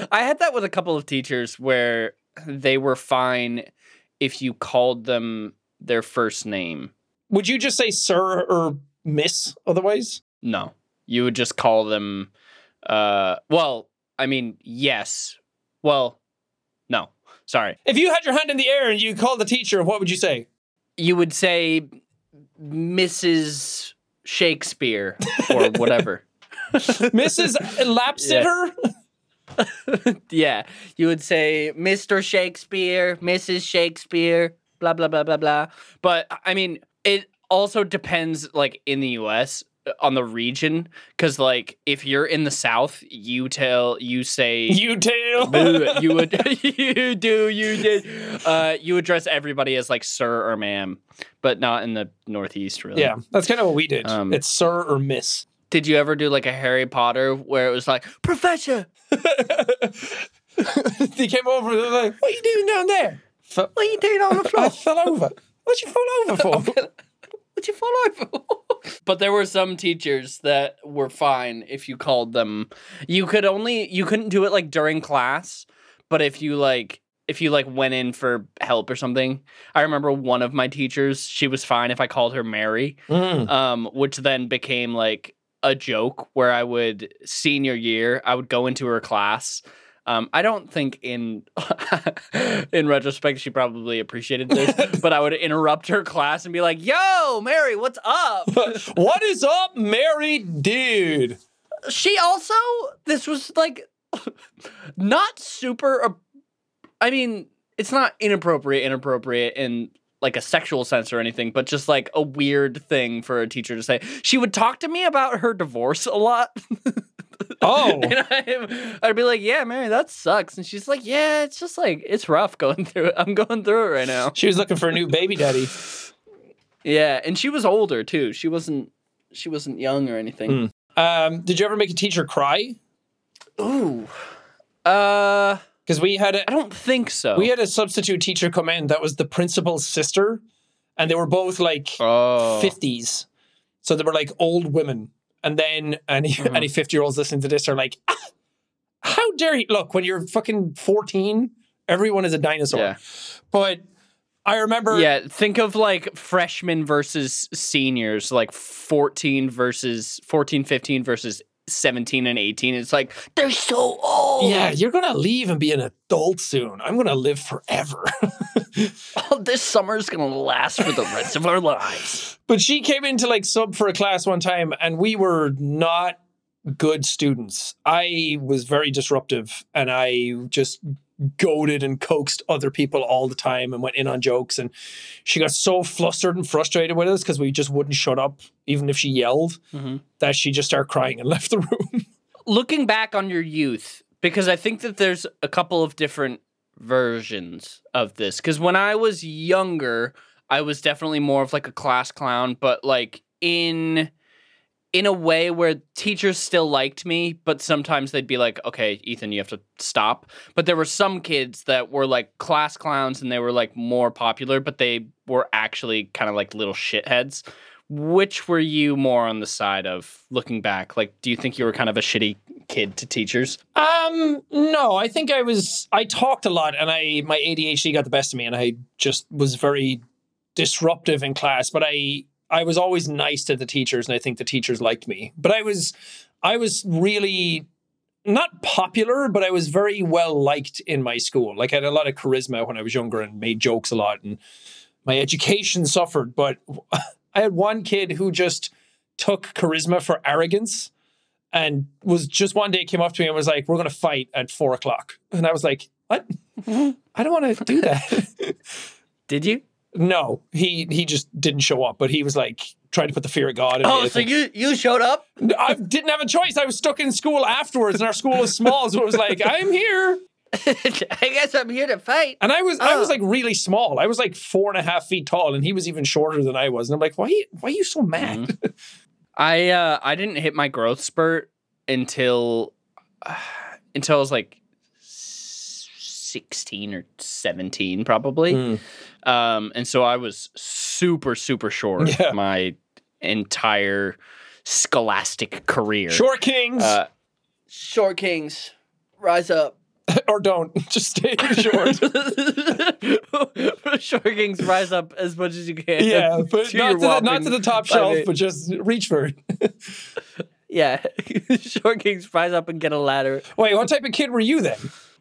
I had that with a couple of teachers where they were fine if you called them their first name. would you just say sir or miss otherwise No, you would just call them. Uh, well, I mean, yes. Well, no. Sorry. if you had your hand in the air and you called the teacher what would you say You would say Mrs. Shakespeare or whatever. mrs lap sitter yeah, you would say Mr. Shakespeare, Mrs. Shakespeare, blah blah blah blah blah. But I mean, it also depends, like in the U.S. on the region, because like if you're in the South, you tell you say. you Boo, you would you do you did. Uh you address everybody as like sir or ma'am but not in the northeast really. Yeah that's kind of what we did. Um, it's sir or miss. did you ever do like a harry potter where it was like professor! They came over and like what are you doing down there? What are you doing on the floor? i fell over. What'd you fall over for? What'd you fall over? But there were some teachers that were fine if you called them. You could only you couldn't do it like during class, but if you like if you like went in for help or something. I remember one of my teachers, she was fine if I called her Mary, Mm. um, which then became like a joke where I would senior year, I would go into her class. Um, I don't think in in retrospect she probably appreciated this, but I would interrupt her class and be like, "Yo, Mary, what's up?" what is up mary dude she also this was like not super. I mean, it's not inappropriate, inappropriate in like a sexual sense or anything, but just like a weird thing for a teacher to say. She would talk to me about her divorce a lot. Oh. and I, I'd be like, "Yeah, Mary, that sucks," and she's like, "Yeah, it's just like it's rough going through it. I'm going through it right now." She was looking for a new baby daddy. Yeah, and she was older too. She wasn't. She wasn't young or anything. Mm. Um, did you ever make a teacher cry? Ooh. Uh, Because we had a I don't think so. we had a substitute teacher come in that was the principal's sister, and they were both like oh. fifties, so they were like old women. And then any Mhm. any fifty year olds listening to this are like, "Ah, how dare he look when you're fucking fourteen? Everyone is a dinosaur. Yeah. But I remember Yeah, think of like freshmen versus seniors, like 14 versus 14, 15 versus 17 and 18. It's like they're so old. Yeah, you're gonna leave and be an adult soon. I'm gonna live forever. Oh, this summer's going to last for the rest of our lives. But she came into like sub for a class one time, and we were not good students. I was very disruptive, and I just goaded and coaxed other people all the time and went in on jokes. And she got so flustered and frustrated with us because we just wouldn't shut up, even if she yelled, Mhm. that she just started crying and left the room. Looking back on your youth, because I think that there's a couple of different versions of this. Because when I was younger, I was definitely more of like a class clown, but like in in a way where teachers still liked me, but sometimes they'd be like, "Okay, Ethan, you have to stop." But there were some kids that were like class clowns and they were like more popular, but they were actually kind of like little shitheads. Which were you more on the side of looking back? Like, do you think you were kind of a shitty kid to teachers? Um, no, I think I was. I talked a lot, and I my ADHD got the best of me, and I just was very disruptive in class. But I I was always nice to the teachers, and I think the teachers liked me. But I was I was really not popular, but I was very well liked in my school. Like I had a lot of charisma when I was younger and made jokes a lot, and my education suffered. But I had one kid who just took charisma for arrogance and was just one day came up to me and was like, "We're going to fight at four o'clock," and I was like, "What? I don't want to do that." Did you? No, he he just didn't show up, but he was like trying to put the fear of God. In me, Oh, so you you showed up? I didn't have a choice. I was stuck in school afterwards, and our school was small, so it was like, "I'm here." I guess I'm here to fight. And I was I was Oh. like really small. I was like four and a half feet tall, and he was even shorter than I was. And I'm like, why why are you so mad? I uh I didn't hit my growth spurt until until I was like 16 or 17 probably. Mm. Um and so I was super super short Yeah. my entire scholastic career. Short kings, Uh Short Kings rise up. or don't just stay short. Short Kings rise up as much as you can. yeah, but to not to, the, not to the top shelf, eight. but just reach for it. Yeah. Short Kings rise up and get a ladder. Wait, what type of kid were you then?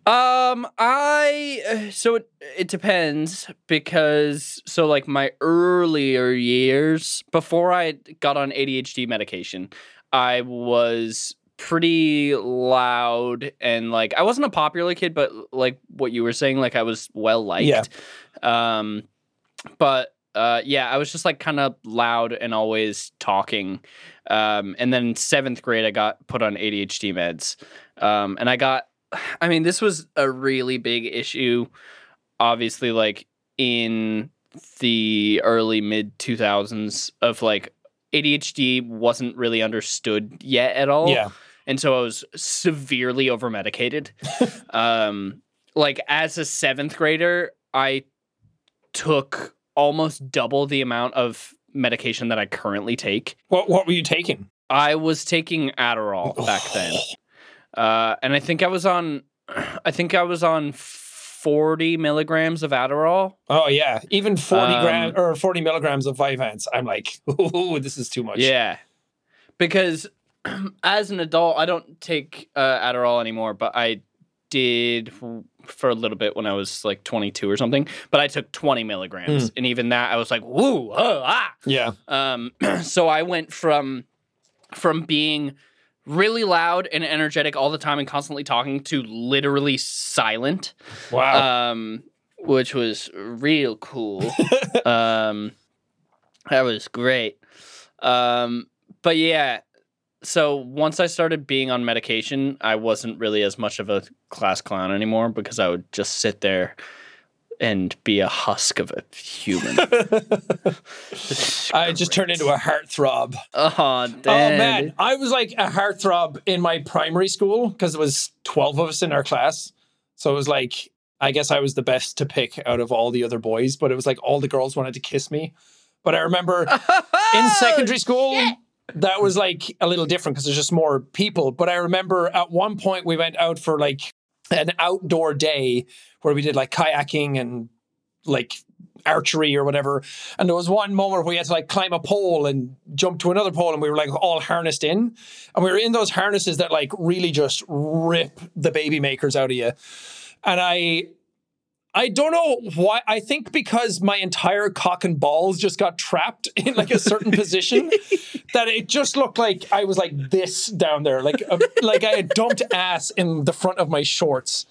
Um, I uh, so it it depends because so like my earlier years before I got on ADHD medication, I was pretty loud and like I wasn't a popular kid, but like what you were saying, like I was well liked. Yeah. Um, but uh, yeah, I was just like kind of loud and always talking. Um, and then seventh grade, I got put on ADHD meds. Um, and I got, I mean, this was a really big issue, obviously, like in the early mid 2000s of like ADHD wasn't really understood yet at all Yeah, and so I was severely over medicated. um, like as a seventh grader, I took almost double the amount of medication that I currently take. what what were you taking? I was taking Adderall back then, uh, and I think I was on, I think I was on forty milligrams of Adderall. Oh yeah, even forty Um, gram or forty milligrams of Vyvanse. I'm like, oh, this is too much. Yeah, because as an adult, I don't take uh, Adderall anymore, but I did for a little bit when I was like 22 or something. But I took 20 milligrams, and even that, I was like, "Woo, oh, ah!" yeah. Um, so I went from from being really loud and energetic all the time and constantly talking to literally silent Wow. um, which was real cool. um, that was great. Um, but yeah, so once I started being on medication, I wasn't really as much of a class clown anymore because I would just sit there and be a husk of a human. I just turned into a heartthrob. oh, Oh man, I was like a heartthrob in my primary school because it was twelve of us in our class. So it was like I guess I was the best to pick out of all the other boys, but it was like all the girls wanted to kiss me. But I remember in secondary school that was like a little different because there's just more people. But I remember at one point we went out for like an outdoor day where we did like kayaking and like archery or whatever. And there was one moment where we had to like climb a pole and jump to another pole and we were like all harnessed in. And we were in those harnesses that like really just rip the baby makers out of you. And I I don't know why. I think because my entire cock and balls just got trapped in like a certain position that it just looked like I was like this down there, like a, like I had dumped ass in the front of my shorts,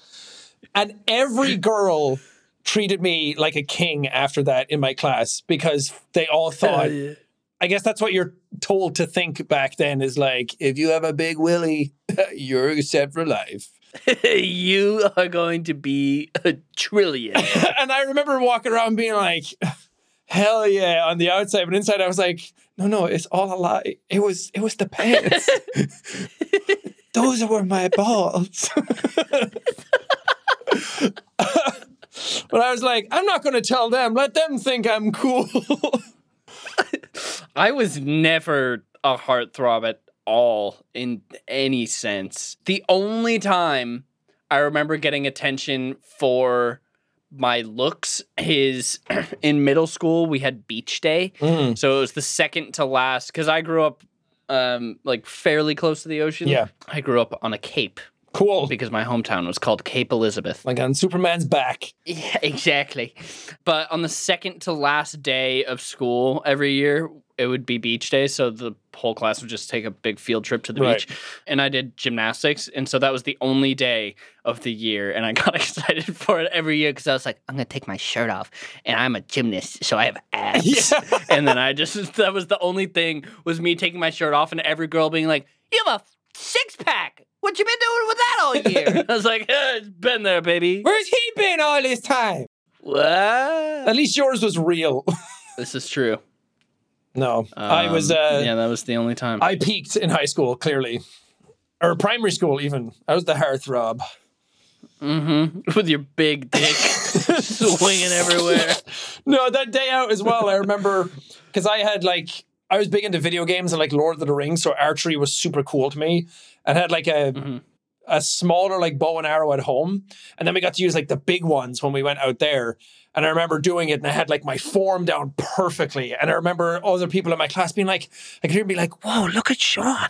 and every girl treated me like a king after that in my class because they all thought. I guess that's what you're told to think back then is like if you have a big willy, you're set for life. you are going to be a trillion. and I remember walking around being like, hell yeah, on the outside, but inside I was like, no, no, it's all a lie. It was it was the pants. Those were my balls. but I was like, I'm not gonna tell them. Let them think I'm cool. I was never a heartthrob at all in any sense. The only time I remember getting attention for my looks is in middle school we had beach day. Mm. So it was the second to last cuz I grew up um like fairly close to the ocean. Yeah. I grew up on a cape Cool. because my hometown was called Cape Elizabeth. Like on Superman's back. Yeah, exactly. But on the second to last day of school every year, it would be beach day. So the whole class would just take a big field trip to the Right. beach. And I did gymnastics. And so that was the only day of the year. And I got excited for it every year because I was like, I'm going to take my shirt off. And I'm a gymnast. So I have abs. Yeah. and then I just, that was the only thing was me taking my shirt off and every girl being like, You have a six pack. What you been doing with that all year? I was like, eh, It's been there, baby. Where's he been all this time? What? At least yours was real. This is true. No. I was Um, uh yeah, that was the only time. I peaked in high school, clearly. Or primary school even. I was the heartthrob. mm-hmm. With your big dick swinging everywhere. No, that day out as well. I remember because I had like I was big into video games and like Lord of the Rings, so archery was super cool to me. And had like a Mhm. a smaller like bow and arrow at home, and then we got to use like the big ones when we went out there. And I remember doing it, and I had like my form down perfectly. And I remember other people in my class being like, I could hear me like, "Whoa, look at Sean!"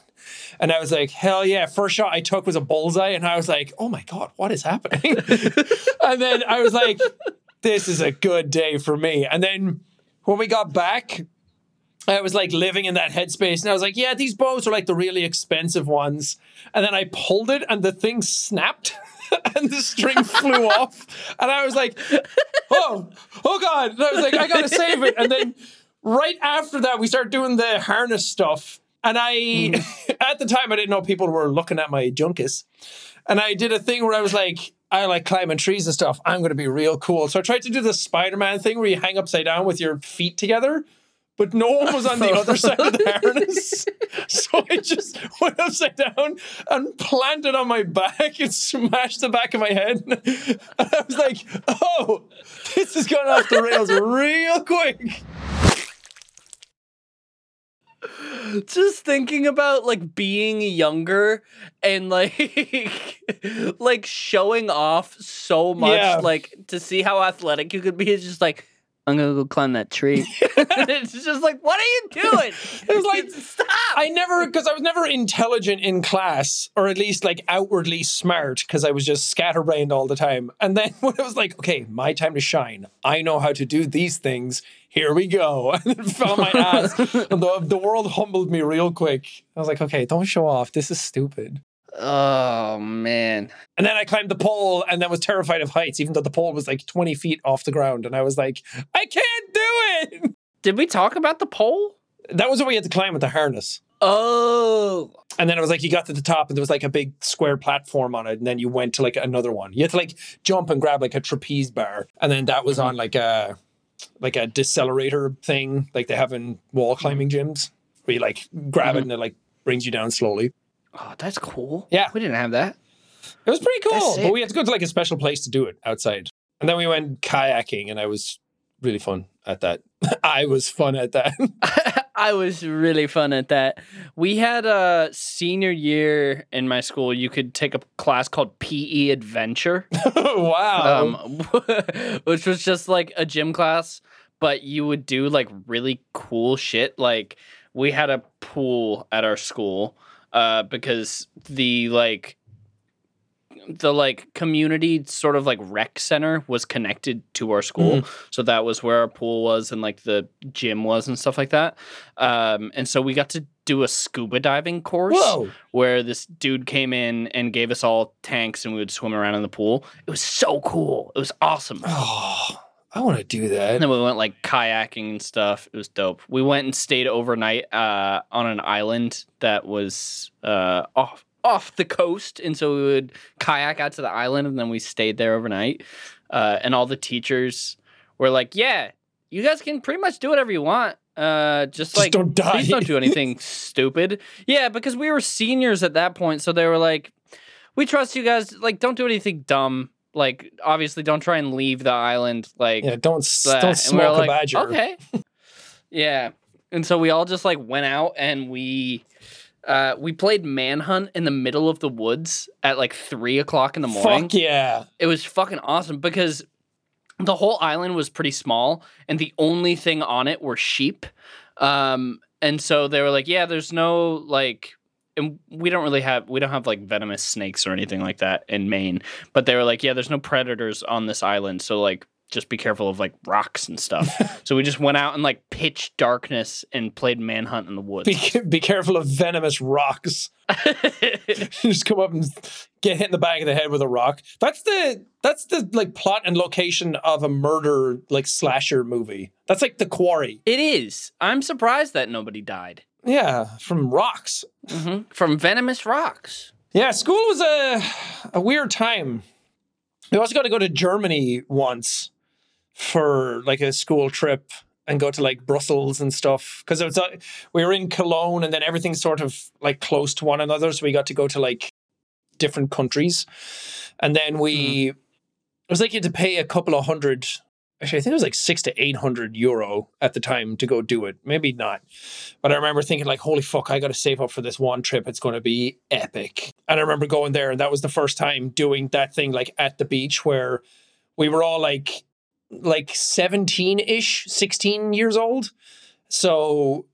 And I was like, "Hell yeah!" First shot I took was a bullseye, and I was like, "Oh my god, what is happening?" and then I was like, this is a good day for me. And then when we got back, I was like living in that headspace and I was like, yeah, these bows are like the really expensive ones. And then I pulled it and the thing snapped and the string flew off. And I was like, oh, oh God. And I was like, I gotta save it. And then right after that, we started doing the harness stuff. And I, hmm. at the time, I didn't know people were looking at my junkies. And I did a thing where I was like, I like climbing trees and stuff. I'm going to be real cool. So I tried to do the Spider Man thing where you hang upside down with your feet together, but no one was on the other side of the harness. So I just went upside down and planted on my back and smashed the back of my head. And I was like, oh, this is going off the rails real quick. Just thinking about like being younger and like like showing off so much Yeah. like to see how athletic you could be is just like I'm gonna go climb that tree. it's just like, what are you doing? It was like, stop. I never, because I was never intelligent in class, or at least like outwardly smart, because I was just scatterbrained all the time. And then when it was like, okay, my time to shine, I know how to do these things. Here we go. And then fell on my ass. and the, the world humbled me real quick. I was like, okay, don't show off. This is stupid. Oh man. And then I climbed the pole and then was terrified of heights, even though the pole was like 20 feet off the ground. And I was like, I can't do it. Did we talk about the pole? That was what we had to climb with the harness. Oh. And then it was like you got to the top and there was like a big square platform on it. And then you went to like another one. You had to like jump and grab like a trapeze bar. And then that was mm-hmm. on like a like a decelerator thing, like they have in wall mm-hmm. climbing gyms, where you like grab it mm-hmm. and it like brings you down slowly. Oh, that's cool. Yeah. We didn't have that. It was pretty cool. But we had to go to like a special place to do it outside. And then we went kayaking and I was really fun at that. I was fun at that. I was really fun at that. We had a senior year in my school. You could take a class called PE Adventure, wow. um, which was just like a gym class, but you would do like really cool shit. Like we had a pool at our school uh, because the like the like community sort of like rec center was connected to our school. So that was where our pool was and like the gym was and stuff like that. Um, and so we got to do a scuba diving course Whoa. where this dude came in and gave us all tanks and we would swim around in the pool. It was so cool. It was awesome. Oh, I want to do that. and then we went like kayaking and stuff. It was dope. We went and stayed overnight uh, on an island that was uh, off off the coast, and so we would kayak out to the island, and then we stayed there overnight. Uh, and all the teachers were like, "Yeah, you guys can pretty much do whatever you want. Uh, just, Just like don't die." Please don't do anything stupid." Yeah, because we were seniors at that point, so they were like, "We trust you guys. Like, don't do anything dumb. Like, obviously, don't try and leave the island. Like, Yeah, don't that." don't And we smoke a like, badger. Okay. yeah. And so we all just like went out and we uh we played manhunt in the middle of the woods at like three o'clock in the morning. Fuck yeah. It was fucking awesome because the whole island was pretty small and the only thing on it were sheep. Um and so they were like, yeah, there's no like and we don't really have we don't have like venomous snakes or anything like that in Maine. But they were like, yeah, there's no predators on this island, so like just be careful of like rocks and stuff. so we just went out in like pitch darkness and played manhunt in the woods. Be, be careful of venomous rocks. just come up and get hit in the back of the head with a rock. That's the that's the like plot and location of a murder like slasher movie. That's like the quarry. it is. I'm surprised that nobody died Yeah, from rocks. hmm from venomous rocks. Yeah, school was a a weird time. We also got to go to Germany once for like a school trip and go to like Brussels and stuff because it was uh, we were in Cologne and then everything's sort of like close to one another, so we got to go to like different countries, and then we it was like you had to pay a couple of hundred. Actually, I think it was like six to eight hundred euro at the time to go do it. Maybe not, but I remember thinking like, "Holy fuck! I got to save up for this one trip. It's going to be epic." And I remember going there, and that was the first time doing that thing like at the beach where we were all like like 17 ish, 16 years old. So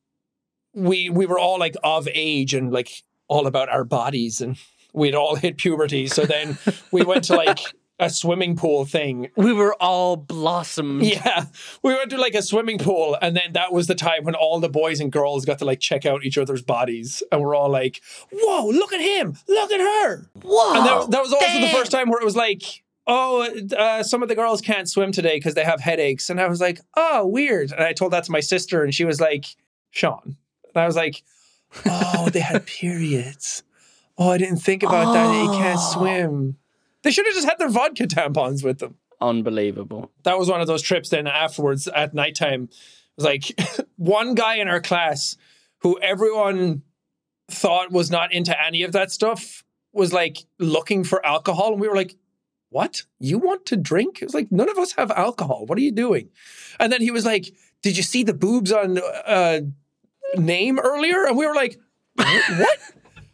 we we were all like of age and like all about our bodies and we'd all hit puberty. So then we went to like a swimming pool thing. We were all blossomed. Yeah. We went to like a swimming pool and then that was the time when all the boys and girls got to like check out each other's bodies and we're all like, "Whoa, look at him. Look at her." Whoa! And that, that was also the first time where it was like, oh, uh, some of the girls can't swim today because they have headaches. And I was like, oh, weird. And I told that to my sister, and she was like, Sean. And I was like, oh, they had periods. Oh, I didn't think about that. that You can't Oh. swim. They should have just had their vodka tampons with them. Unbelievable. That was one of those trips. Then afterwards at nighttime, it was like one guy in our class who everyone thought was not into any of that stuff was like looking for alcohol. And we were like, what? You want to drink? It was like, none of us have alcohol. What are you doing? And then he was like, did you see the boobs on uh, name earlier? And we were like, what?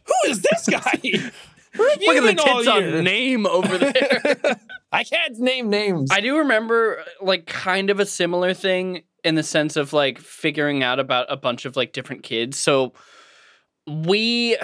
Who is this guy? Where have you Look at the tits on year? name over there. I can't name names. I do remember like kind of a similar thing in the sense of like figuring out about a bunch of like different kids. So we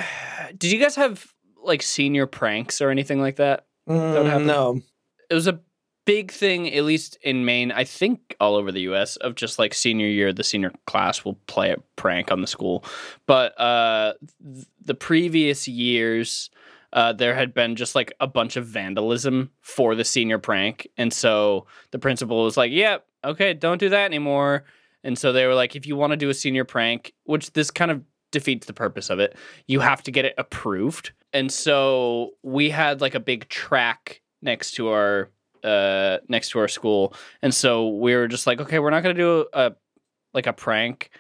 did you guys have like senior pranks or anything like that? Mm, happen. no. It was a big thing at least in Maine, I think all over the US of just like senior year the senior class will play a prank on the school. But uh th- the previous years uh, there had been just like a bunch of vandalism for the senior prank. And so the principal was like, yep, okay, don't do that anymore. And so they were like, if you want to do a senior prank, which this kind of defeats the purpose of it, you have to get it approved. And so we had like a big track next to our uh next to our school. And so we were just like, okay, we're not gonna do a like a prank,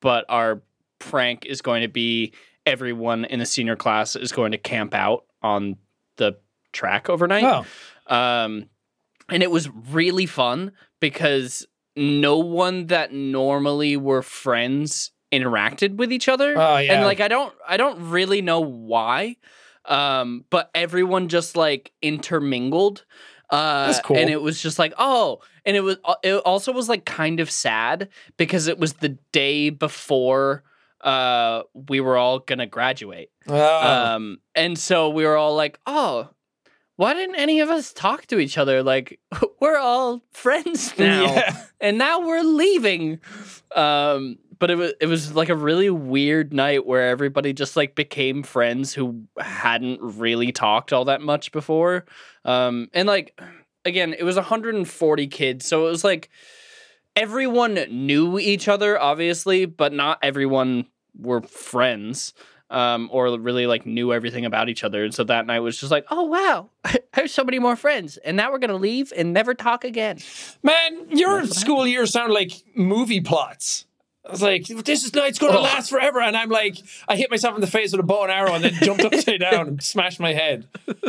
but our prank is going to be everyone in the senior class is going to camp out on the track overnight. Oh. Um, and it was really fun because no one that normally were friends interacted with each other. Oh, yeah. And like I don't I don't really know why. Um, but everyone just like intermingled. Uh, That's cool. And it was just like, oh, and it was it also was like kind of sad because it was the day before uh we were all gonna graduate. Oh. Um, and so we were all like, oh, why didn't any of us talk to each other? Like, we're all friends now, Yeah. and now we're leaving. Um, but it was it was like a really weird night where everybody just like became friends who hadn't really talked all that much before. Um, and like again, it was 140 kids, so it was like everyone knew each other, obviously, but not everyone were friends. um, or really like knew everything about each other. And so that night was just like, oh wow, I have so many more friends, and now we're gonna leave and never talk again. Man, your school years sound like movie plots. I was like, this is night's going to Ugh. last forever. And I'm like, I hit myself in the face with a bow and arrow and then jumped upside down and smashed my head.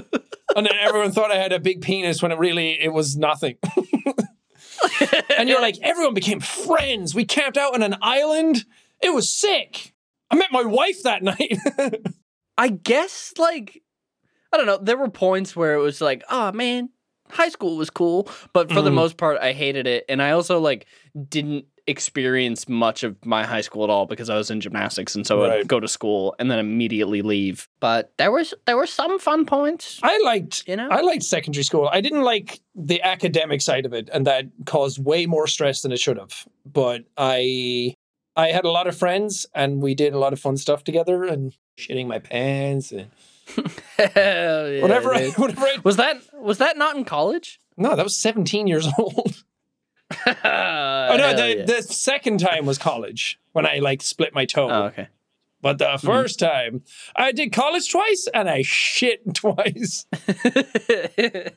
And then everyone thought I had a big penis when it really, it was nothing. and you're like, everyone became friends. We camped out on an island. It was sick. I met my wife that night. I guess like I don't know. There were points where it was like, oh man, high school was cool, but for the Mhm. most part, I hated it, and I also like didn't experience much of my high school at all because I was in gymnastics, and so Right. I'd go to school and then immediately leave. But there was there were some fun points, I liked you know. I liked secondary school. I didn't like the academic side of it, and that caused way more stress than it should have. But I I had a lot of friends, and we did a lot of fun stuff together, and shitting my pants and yeah, whatever. I, whatever. I, was that was that not in college? no, that was seventeen years old. oh no, the, the second time was college when I like split my toe. oh, okay. But the 1st time, I did college twice, and I shit twice. I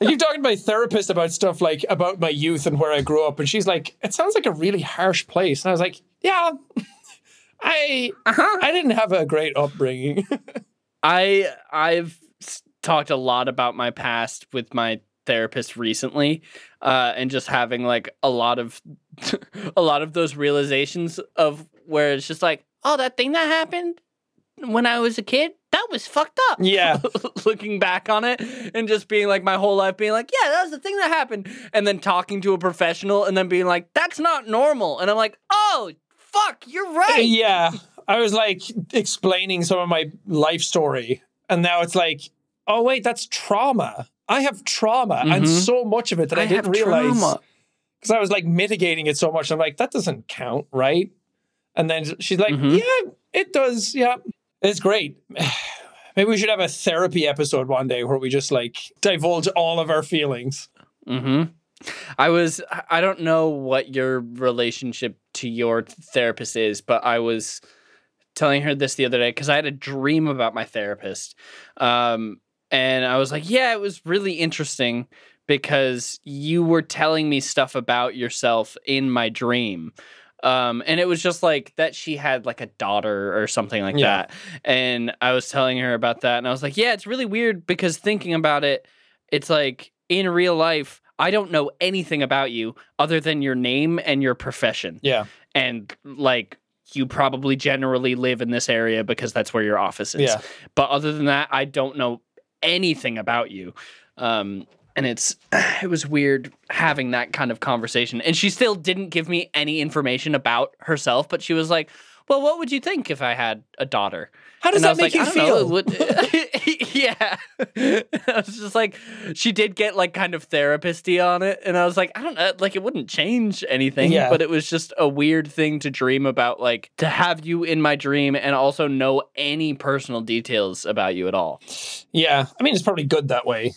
keep talking to my therapist about stuff like about my youth and where I grew up, and she's like, "It sounds like a really harsh place." And I was like, "Yeah, I uh-huh. I didn't have a great upbringing." I I've talked a lot about my past with my therapist recently, uh, and just having like a lot of a lot of those realizations of where it's just like, oh, that thing that happened when I was a kid, that was fucked up. Yeah. Looking back on it and just being like my whole life being like, yeah, that was the thing that happened. And then talking to a professional and then being like, that's not normal. And I'm like, oh, fuck, you're right. yeah, I was like explaining some of my life story, and now it's like, "Oh wait, that's trauma." I have trauma, and Mhm. so much of it that I, didn't realize because I was like mitigating it so much. I'm like, that doesn't count, right? And then she's like, Mhm. yeah, it does. Yeah, it's great. Maybe we should have a therapy episode one day where we just like divulge all of our feelings. hmm I was, I don't know what your relationship to your therapist is, but I was telling her this the other day because I had a dream about my therapist. Um, and I was like, yeah, it was really interesting because you were telling me stuff about yourself in my dream. Um, and it was just like that she had like a daughter or something like Yeah. that. And I was telling her about that. And I was like, yeah, it's really weird because thinking about it, it's like in real life, I don't know anything about you other than your name and your profession. Yeah, And like, you probably generally live in this area because that's where your office is. yeah, But other than that, I don't know anything about you. Um, and it's it was weird having that kind of conversation. And she still didn't give me any information about herself, but she was like, "Well, what would you think if I had a daughter?" How does and that make like, you "I don't know, feel? would- yeah. I was just like, she did get like kind of therapist-y on it, and I was like, I don't know, like it wouldn't change anything, Yeah. but it was just a weird thing to dream about, like to have you in my dream and also know any personal details about you at all. yeah. I mean, it's probably good that way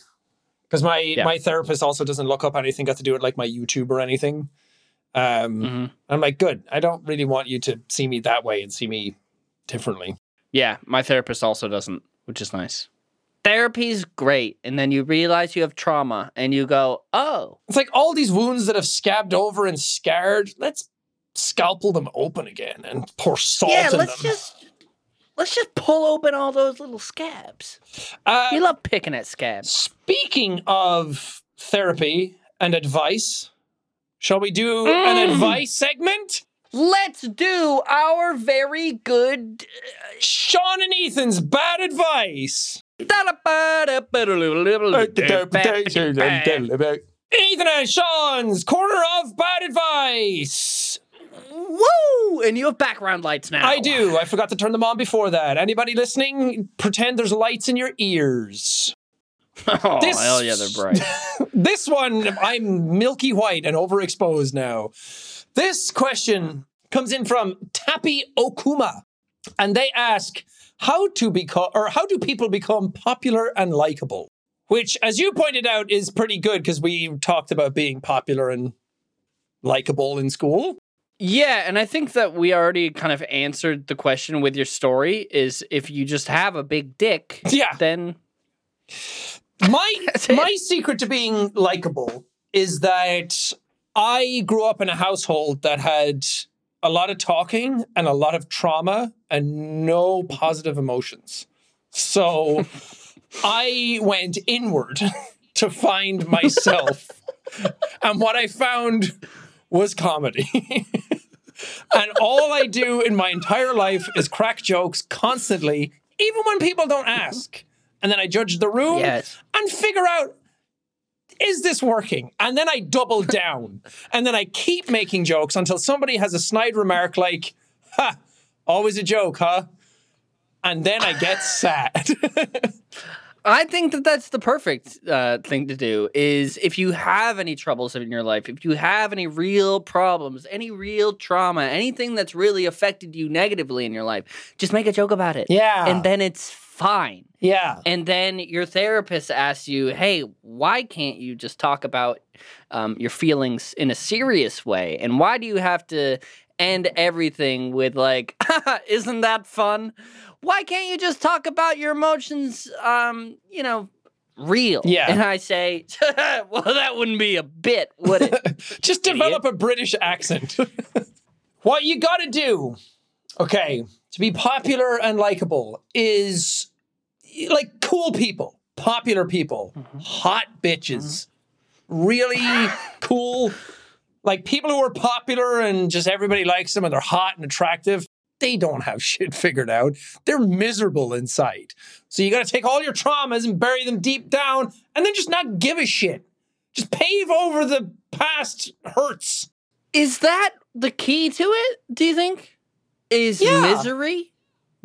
because my Yeah. my therapist also doesn't look up anything got to do with like my YouTube or anything. Um, hmm I'm like, good. I don't really want you to see me that way and see me differently. Yeah, my therapist also doesn't, which is nice. Therapy's great, and then you realize you have trauma, and you go, "Oh, It's like all these wounds that have scabbed over and scarred. Let's scalpel them open again and pour salt yeah, in let's them. just let's just pull open all those little scabs." Uh, You love picking at scabs. speaking of therapy and advice, shall we do an Mm. advice segment? Let's do our very good. Sean and Ethan's bad advice. Ethan and Sean's corner of bad advice. Woo! And you have background lights now. I do. I forgot to turn them on before that. Anybody listening, pretend there's lights in your ears. Oh, This- hell yeah, they're bright. This one, I'm milky white and overexposed now. This question comes in from Tappy Okuma, and they ask how to become or how do people become popular and likable? Which, as you pointed out, is pretty good because we talked about being popular and likable in school. Yeah, and I think that we already kind of answered the question with your story is if you just have a big dick, Yeah. then My my secret to being likable is that I grew up in a household that had a lot of talking and a lot of trauma and no positive emotions. So I went inward to find myself. and what I found was comedy. and all I do in my entire life is crack jokes constantly, even when people don't ask. And then I judge the room Yes. and figure out is this working? And then I double down. and then I keep making jokes until somebody has a snide remark like, ha, always a joke, huh? And then I get sad. I think that that's the perfect uh, thing to do. Is if you have any troubles in your life, if you have any real problems, any real trauma, anything that's really affected you negatively in your life, just make a joke about it. Yeah. and then it's fine. yeah. And then your therapist asks you, "Hey, why can't you just talk about um, your feelings in a serious way? And why do you have to end everything with like, isn't that fun? Why can't you just talk about your emotions? Um, you know." Real. Yeah. And I say, well, that wouldn't be a bit, would it? Just develop a British accent. what you got to do, okay, to be popular and likable is like cool people, popular people, mm-hmm. hot bitches, mm-hmm. really cool, like people who are popular and just everybody likes them and they're hot and attractive. They don't have shit figured out. They're miserable inside. So you got to take all your traumas and bury them deep down and then just not give a shit. Just pave over the past hurts. Is that the key to it, do you think? Is Yeah. misery?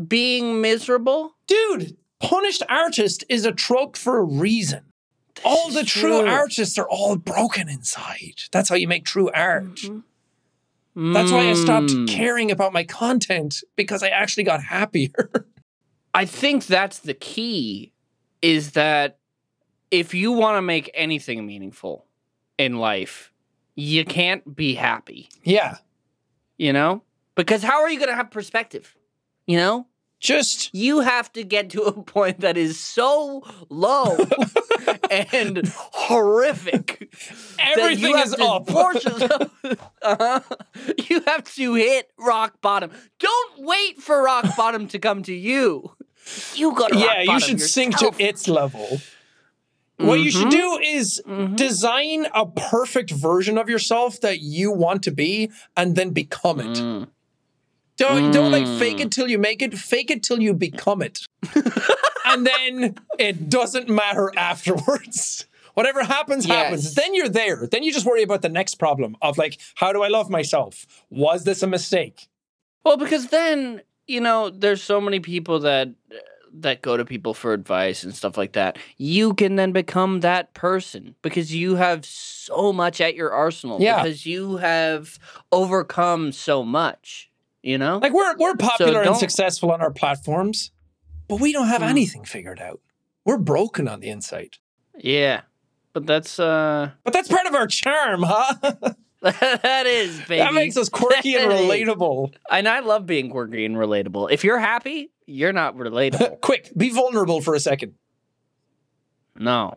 Being miserable? Dude, punished artist is a trope for a reason. All the true true. artists are all broken inside. That's how you make true art. Mm-hmm. That's why I stopped Mm. caring about my content because I actually got happier. I think that's the key is that if you want to make anything meaningful in life, you can't be happy, yeah. you know? Because how are you going to have perspective? You know? Just You have to get to a point that is so low and horrific. everything is up. uh-huh. You have to hit rock bottom. Don't wait for rock bottom to come to you. You got to yeah, you should sink to its level. What you should do is Mhm. design a perfect version of yourself that you want to be and then become it. Mm. Don't don't like Mm. fake it till you make it. Fake it till you become it, and then it doesn't matter afterwards. Whatever happens, happens. Then you're there. Then you just worry about the next problem of like, how do I love myself? Was this a mistake? Well, because then you know, there's so many people that that go to people for advice and stuff like that. You can then become that person because you have so much at your arsenal. Yeah. Because you have overcome so much. You know. Like we're we're popular and successful on our platforms, but we don't have Mm. anything figured out. We're broken on the inside. yeah. But that's uh. But that's part of our charm, huh? that is baby. that makes us quirky and relatable. And I love being quirky and relatable. If you're happy, you're not relatable. Quick, be vulnerable for a second. no.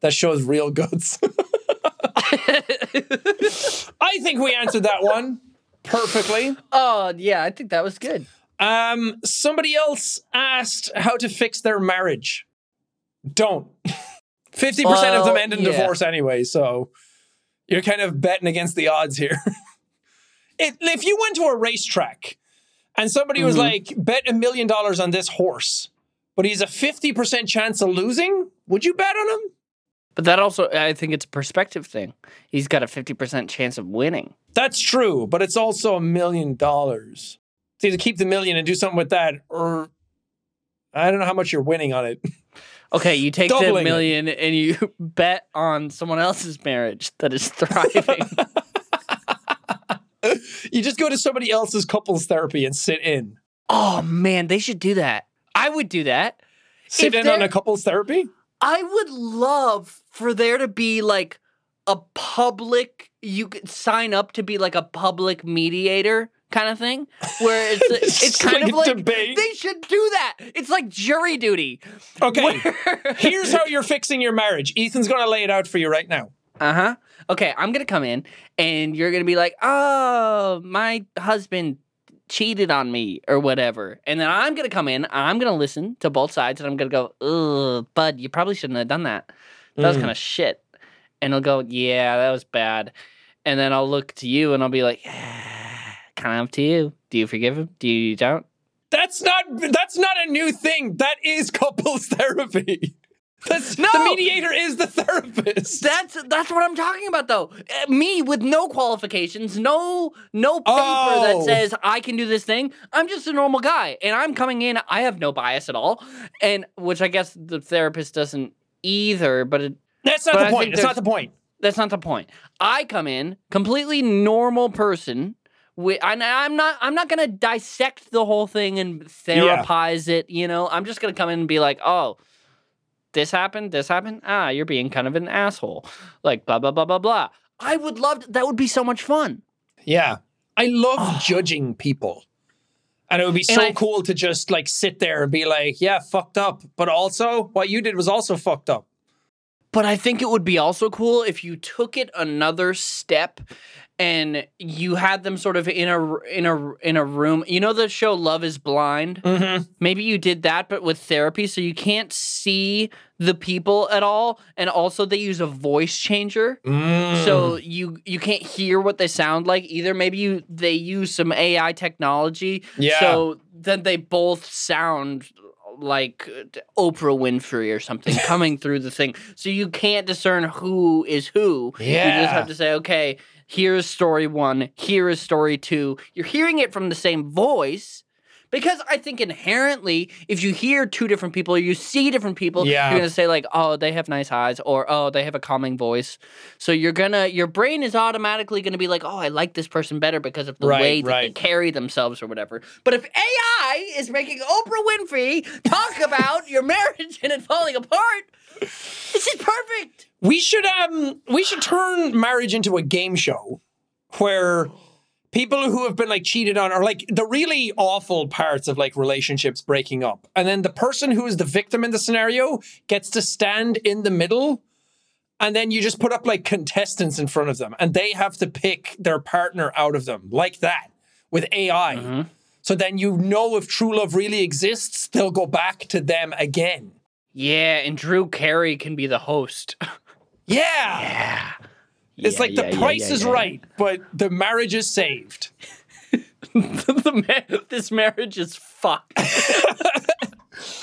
That shows real goods. I think we answered that one perfectly. oh yeah, I think that was good. Um, somebody else asked how to fix their marriage. Don't. 50% of them end in yeah. divorce anyway, so you're kind of betting against the odds here. it, if you went to a racetrack and somebody was Mhm. like, bet a million dollars on this horse, but he's a 50% chance of losing, would you bet on him? But that also, I think it's a perspective thing. He's got a 50% chance of winning. That's true, but it's also a million dollars. It's either keep the million and do something with that, or I don't know how much you're winning on it. Okay, you take Doubling the it. million and you bet on someone else's marriage that is thriving. you just go to somebody else's couples therapy and sit in. oh man, they should do that. I would do that. Sit If in on a couples therapy? I would love for there to be like a public you could sign up to be like a public mediator kind of thing where it's it's, It's kind like of like debate. they should do that. It's like jury duty. Okay. Where- Here's how you're fixing your marriage. Ethan's going to lay it out for you right now. Uh huh. Okay, I'm gonna come in and you're gonna be like, oh, my husband cheated on me or whatever. And then I'm gonna come in, I'm gonna listen to both sides and I'm gonna go, ugh, bud, you probably shouldn't have done that. That was Mm. kind of shit. And he'll go, yeah, that was bad. And then I'll look to you and I'll be like, kind of up to you. Do you forgive him? Do you don't? That's not that's not a new thing. That is couples therapy. That's, No! The mediator is the therapist. That's that's what I'm talking about though. Uh, Me with no qualifications, no no paper Oh. that says I can do this thing. I'm just a normal guy and I'm coming in I have no bias at all. And which I guess the therapist doesn't either, but it, That's not But the I point. That's not the point. that's not the point. I come in completely normal person wi- and I'm not I'm not gonna dissect the whole thing and therapize it, you know. I'm just gonna come in and be like, oh, this happened, this happened. Ah, you're being kind of an asshole. Like blah blah blah blah blah. I would love to, that would be so much fun. Yeah. I love judging people. And it would be so I- cool to just like sit there and be like, yeah, fucked up. But also, what you did was also fucked up. But I think it would be also cool if you took it another step and you had them sort of in a in a in a room. You know the show Love is Blind? Mm-hmm. Maybe you did that, but with therapy, so you can't see the people at all, and also they use a voice changer, Mm. so you you can't hear what they sound like either. Maybe you they use some AI technology, Yeah. so then they both sound like uh, Oprah Winfrey or something coming through the thing, so you can't discern who is who. Yeah. you just have to say, okay, here's story one, here is story two. You're hearing it from the same voice. Because I think inherently, if you hear two different people or you see different people, Yeah. you're gonna say like, "Oh, they have nice eyes," or "Oh, they have a calming voice." So you're gonna, your brain is automatically gonna be like, "Oh, I like this person better because of the Right, way that they carry themselves or whatever." But if AI is making Oprah Winfrey talk about your marriage and it falling apart, this is perfect. We should um we should turn marriage into a game show where people who have been like cheated on are like the really awful parts of like relationships breaking up. And then the person who is the victim in the scenario gets to stand in the middle and then you just put up like contestants in front of them and they have to pick their partner out of them like that with AI. Mm-hmm. So then you know if true love really exists, they'll go back to them again. Yeah, and Drew Carey can be the host. Yeah. yeah. It's Yeah, like the yeah, yeah, price yeah, is yeah. right, but the marriage is saved. the ma- this marriage is fucked.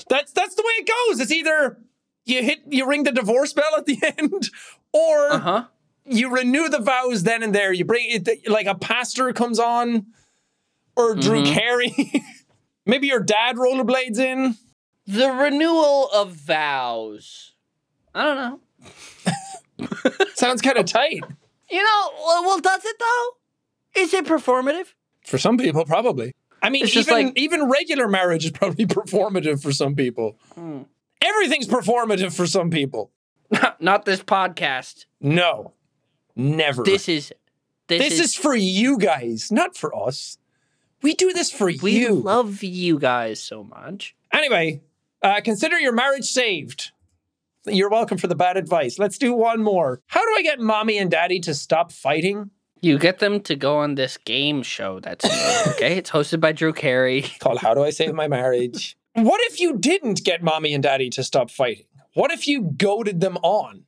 That's that's the way it goes. It's either you hit you ring the divorce bell at the end, or Uh huh. you renew the vows then and there. You bring it like a pastor comes on, or Drew Mm-hmm. Carey. Maybe your dad rollerblades in. The renewal of vows. I don't know. Sounds kind of tight You know, well, well, does it though? Is it performative? for some people, probably. I mean, It's just even like- even regular marriage is probably performative for some people. Hmm. Everything's performative for some people. Not this podcast. No, never. This is. This, This is for you guys, not for us. We do this for We you. We love you guys so much. anyway, uh, consider your marriage saved. You're welcome for the bad advice. Let's do one more. How do I get mommy and daddy to stop fighting? You get them to go on this game show that's okay. It's hosted by Drew Carey. Called How Do I Save My Marriage? what if you didn't get mommy and daddy to stop fighting? What if you goaded them on?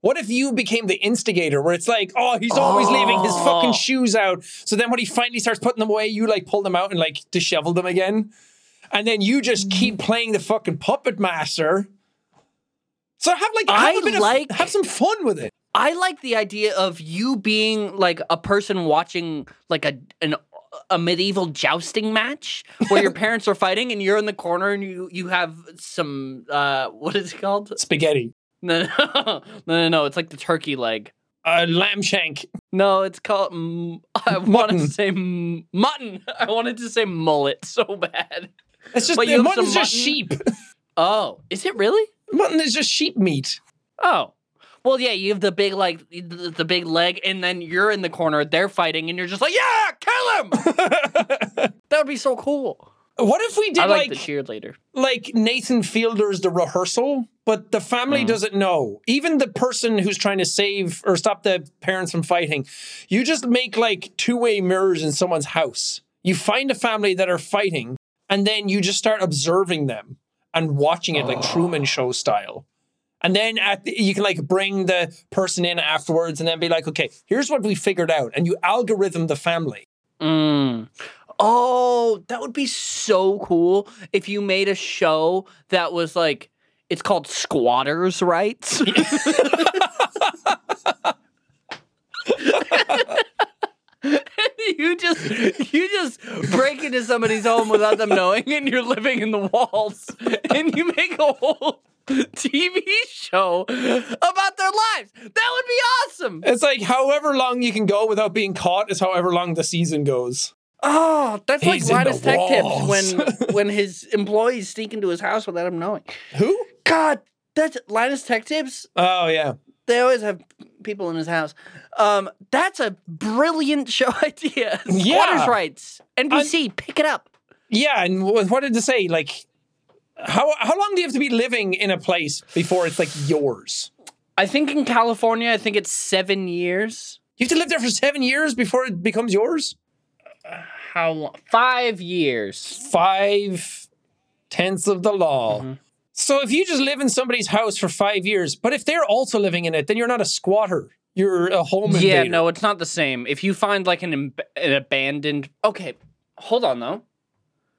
What if you became the instigator where it's like, oh, he's always leaving his Oh. fucking shoes out. So then when he finally starts putting them away, you like pull them out and like dishevel them again. And then you just keep playing the fucking puppet master. So have like have, I a bit of- have some fun with it. I like the idea of you being like a person watching like a an a medieval jousting match where your parents are fighting and you're in the corner and you you have some uh what is it called? Spaghetti. No, no, no, no, no. It's like the turkey leg. Uh, lamb shank. No, it's called. Mm, I wanted to say mutton. I wanted to say mullet so bad. It's just But have mutton's some just sheep. Oh, is it really? Mutton is just sheep meat. Oh, Well, yeah, you have the big like the, big leg, and then you're in the corner. They're fighting, and you're just like, yeah, kill him. that would be so cool. What if we did I like, like the cheerleader. like Nathan Fielder's the rehearsal, but the family Mm. doesn't know. Even the person who's trying to save or stop the parents from fighting, you just make like two way mirrors in someone's house. You find a family that are fighting, and then you just start observing them and watching it like Truman Show style. And then at the, you can like bring the person in afterwards and then be like, okay, here's what we figured out. And you algorithm the family. Mm. Oh, that would be so cool if you made a show that was like it's called Squatters' Rights. you just you just break into somebody's home without them knowing and you're living in the walls and you make a whole TV show about their lives. That would be awesome. It's like however long you can go without being caught is however long the season goes. Oh, that's He's like Linus Tech Tips when when his employees sneak into his house without him knowing. Who? God, that's Linus Tech Tips. Oh yeah. They always have people in his house. Um, that's a brilliant show idea. Yeah. Squatters' rights. NBC, pick it up. Yeah, and wh- what did it say? Like, how how long do you have to be living in a place before it's like yours? I think in California, I think it's seven years. You have to live there for seven years before it becomes yours. How long? Five years. Five tenths of the law. Mm-hmm. So if you just live in somebody's house for five years, but if they're also living in it, then you're not a squatter. You're a home invader. Yeah, no, it's not the same. If you find like an, im- an abandoned. Okay, hold on though.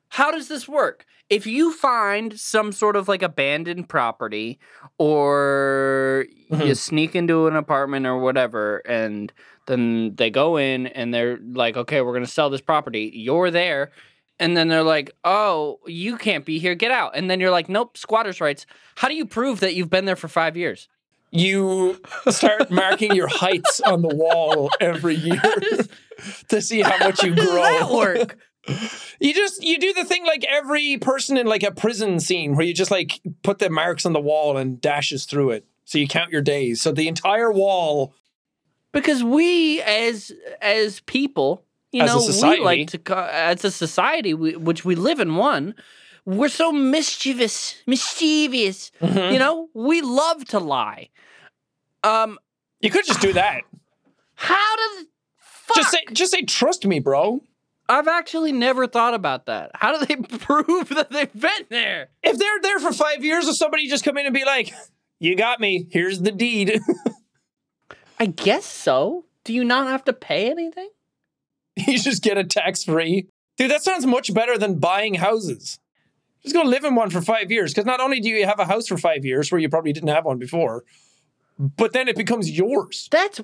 How does this work? If you find some sort of like abandoned property or you Mhm. sneak into an apartment or whatever, and then they go in and they're like, okay, we're going to sell this property. You're there. And then they're like, oh, you can't be here. Get out. And then you're like, nope, squatters' rights. How do you prove that you've been there for five years? You start marking your heights on the wall every year to see how much you How grow. does that work? You just you do the thing like every person in like a prison scene where you just like put the marks on the wall and dashes through it. So you count your days. So the entire wall because we as as people you As know we like to as a society we, which we live in one we're so mischievous mischievous Mm-hmm. you know we love to lie um you could just do that. how does fuck? Just say just say trust me, bro. i've actually never thought about that how do they prove that they've been there If they're there for 5 years or somebody just come in and be like, "You got me. Here's the deed." i guess so do you not have to pay anything you just get a tax free. Dude, that sounds much better than buying houses. Just go live in one for five years. Because not only do you have a house for five years where you probably didn't have one before, but then it becomes yours. That's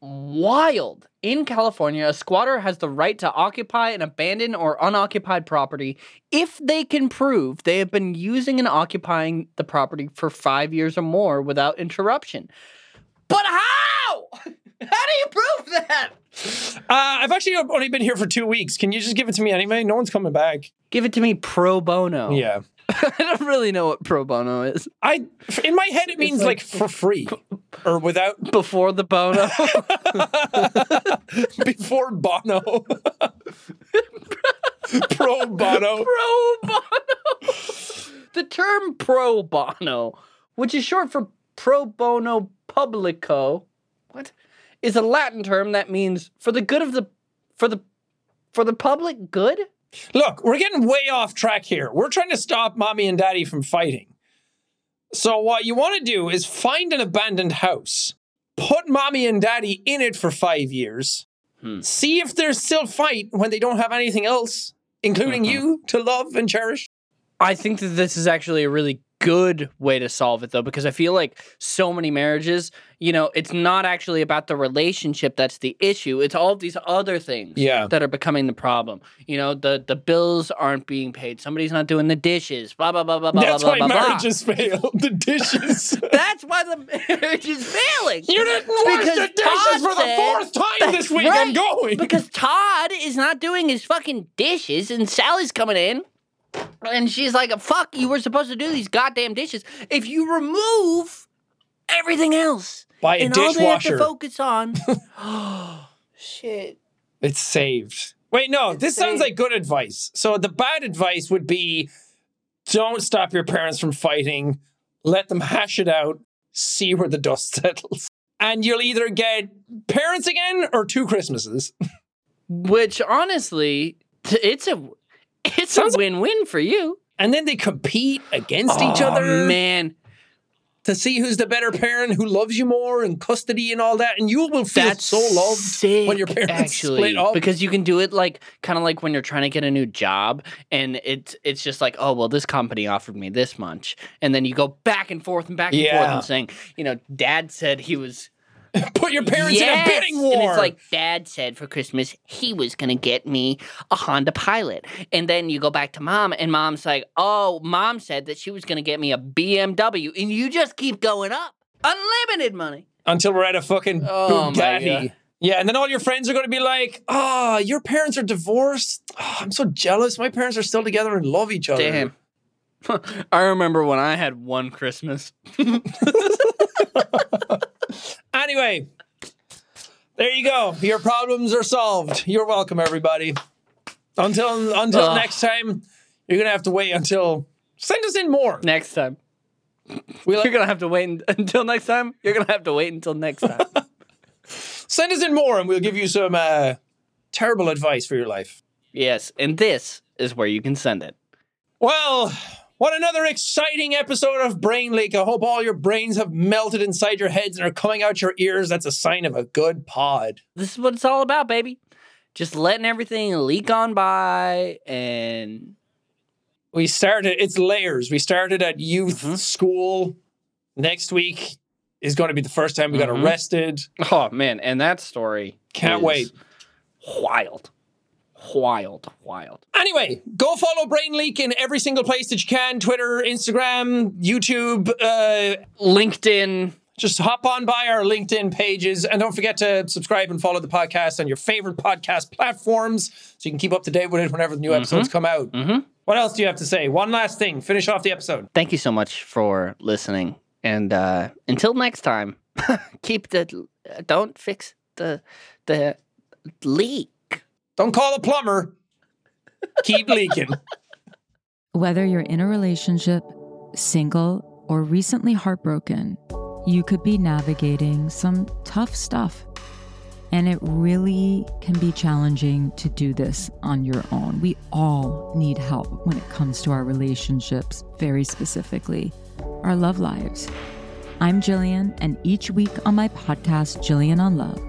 wild. In California, a squatter has the right to occupy an abandoned or unoccupied property if they can prove they have been using and occupying the property for five years or more without interruption. But how? How do you prove that? Uh, I've actually only been here for two weeks. Can you just give it to me anyway? No one's coming back. Give it to me pro bono. Yeah. I don't really know what pro bono is. I in my head it means like, like- for free or without Before the bono. before Bono. Pro Bono. pro bono. the term pro bono, which is short for pro bono publico, what is a Latin term that means for the good of the for the for the public good. Look, we're getting way off track here. We're trying to stop mommy and daddy from fighting. So, what you want to do is find an abandoned house, put mommy and daddy in it for five years, Hmm. see if there's still fight when they don't have anything else, including Uh-huh. you, to love and cherish. I think that this is actually a really good way to solve it though because I feel like so many marriages, you know, it's not actually about the relationship that's the issue. It's all these other things Yeah. that are becoming the problem. You know, the the bills aren't being paid. Somebody's not doing the dishes. Blah blah blah blah blah That's blah why blah. blah. marriages fail. The dishes. That's why the marriage is failing. you didn't wash Because the dishes Todd for the fourth time this week. I'm going. Because Todd is not doing his fucking dishes, and Sally's coming in, and she's like, "Fuck, you were supposed to do these goddamn dishes." If you remove everything else. Buy a and all they have to dishwasher. focus on. oh, shit. It's saved. Wait, no, It's this sounds like good advice. So the bad advice would be don't stop your parents from fighting. Let them hash it out. See where the dust settles. And you'll either get parents again or two Christmases. Which honestly, it's a it's Sounds a win-win for you. And then they compete against each Oh, other man. to see who's the better parent, who loves you more, and custody and all that. And you will feel That's so loved sick, when your parents actually, split up. because you can do it like kind of like when you're trying to get a new job, and it's it's just like, oh well, this company offered me this much, and then you go back and forth and back and forth and saying, you know, Dad said he was Put your parents in a bidding war. And it's like Dad said for Christmas he was gonna get me a Honda Pilot, and then you go back to Mom, and Mom's like, "Oh, Mom said that she was gonna get me a BMW," and you just keep going up, unlimited money. until we're at a fucking Oh, Bugatti. Yeah, and then all your friends are going to be like, "Ah, your parents are divorced. Oh, I'm so jealous. My parents are still together and love each other." Damn. I remember when I had one Christmas. Anyway, there you go. Your problems are solved. You're welcome, everybody. Until until Ugh. next time, you're gonna have to wait until send us in more. Next time. We You're gonna have to wait until next time. You're gonna have to wait until next time. send us in more, and we'll give you some uh, terrible advice for your life. yes, and this is where you can send it. Well, what another exciting episode of Brain Leak. I hope all your brains have melted inside your heads and are coming out your ears. That's a sign of a good pod. This is what it's all about, baby. Just letting everything leak on by and We started, it's layers. We started at youth Mhm. school. Next week is going to be the first time we got Mhm. arrested. oh man, and that story Can't is wait. Wild. Wild, wild. Anyway, go follow Brain Leak in every single place that you can Twitter, Instagram, YouTube. Uh, LinkedIn. just hop on by our LinkedIn pages and don't forget to subscribe and follow the podcast on your favorite podcast platforms so you can keep up to date with it whenever the new episodes come out. Mhm. What else do you have to say? One last thing. Finish off the episode. Thank you so much for listening. And uh until next time, keep the don't fix the the leak. Don't call a plumber. Keep leaking. Whether you're in a relationship, single, or recently heartbroken, you could be navigating some tough stuff. And it really can be challenging to do this on your own. We all need help when it comes to our relationships, very specifically, our love lives. I'm Jillian, and each week on my podcast, Jillian on Love,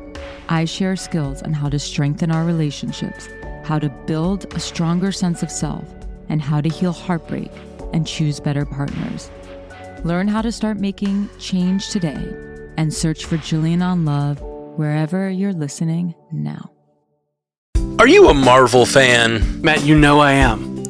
I share skills on how to strengthen our relationships, how to build a stronger sense of self, and how to heal heartbreak and choose better partners. Learn how to start making change today and search for Jillian on Love wherever you're listening now. Are you a Marvel fan? Matt, you know I am.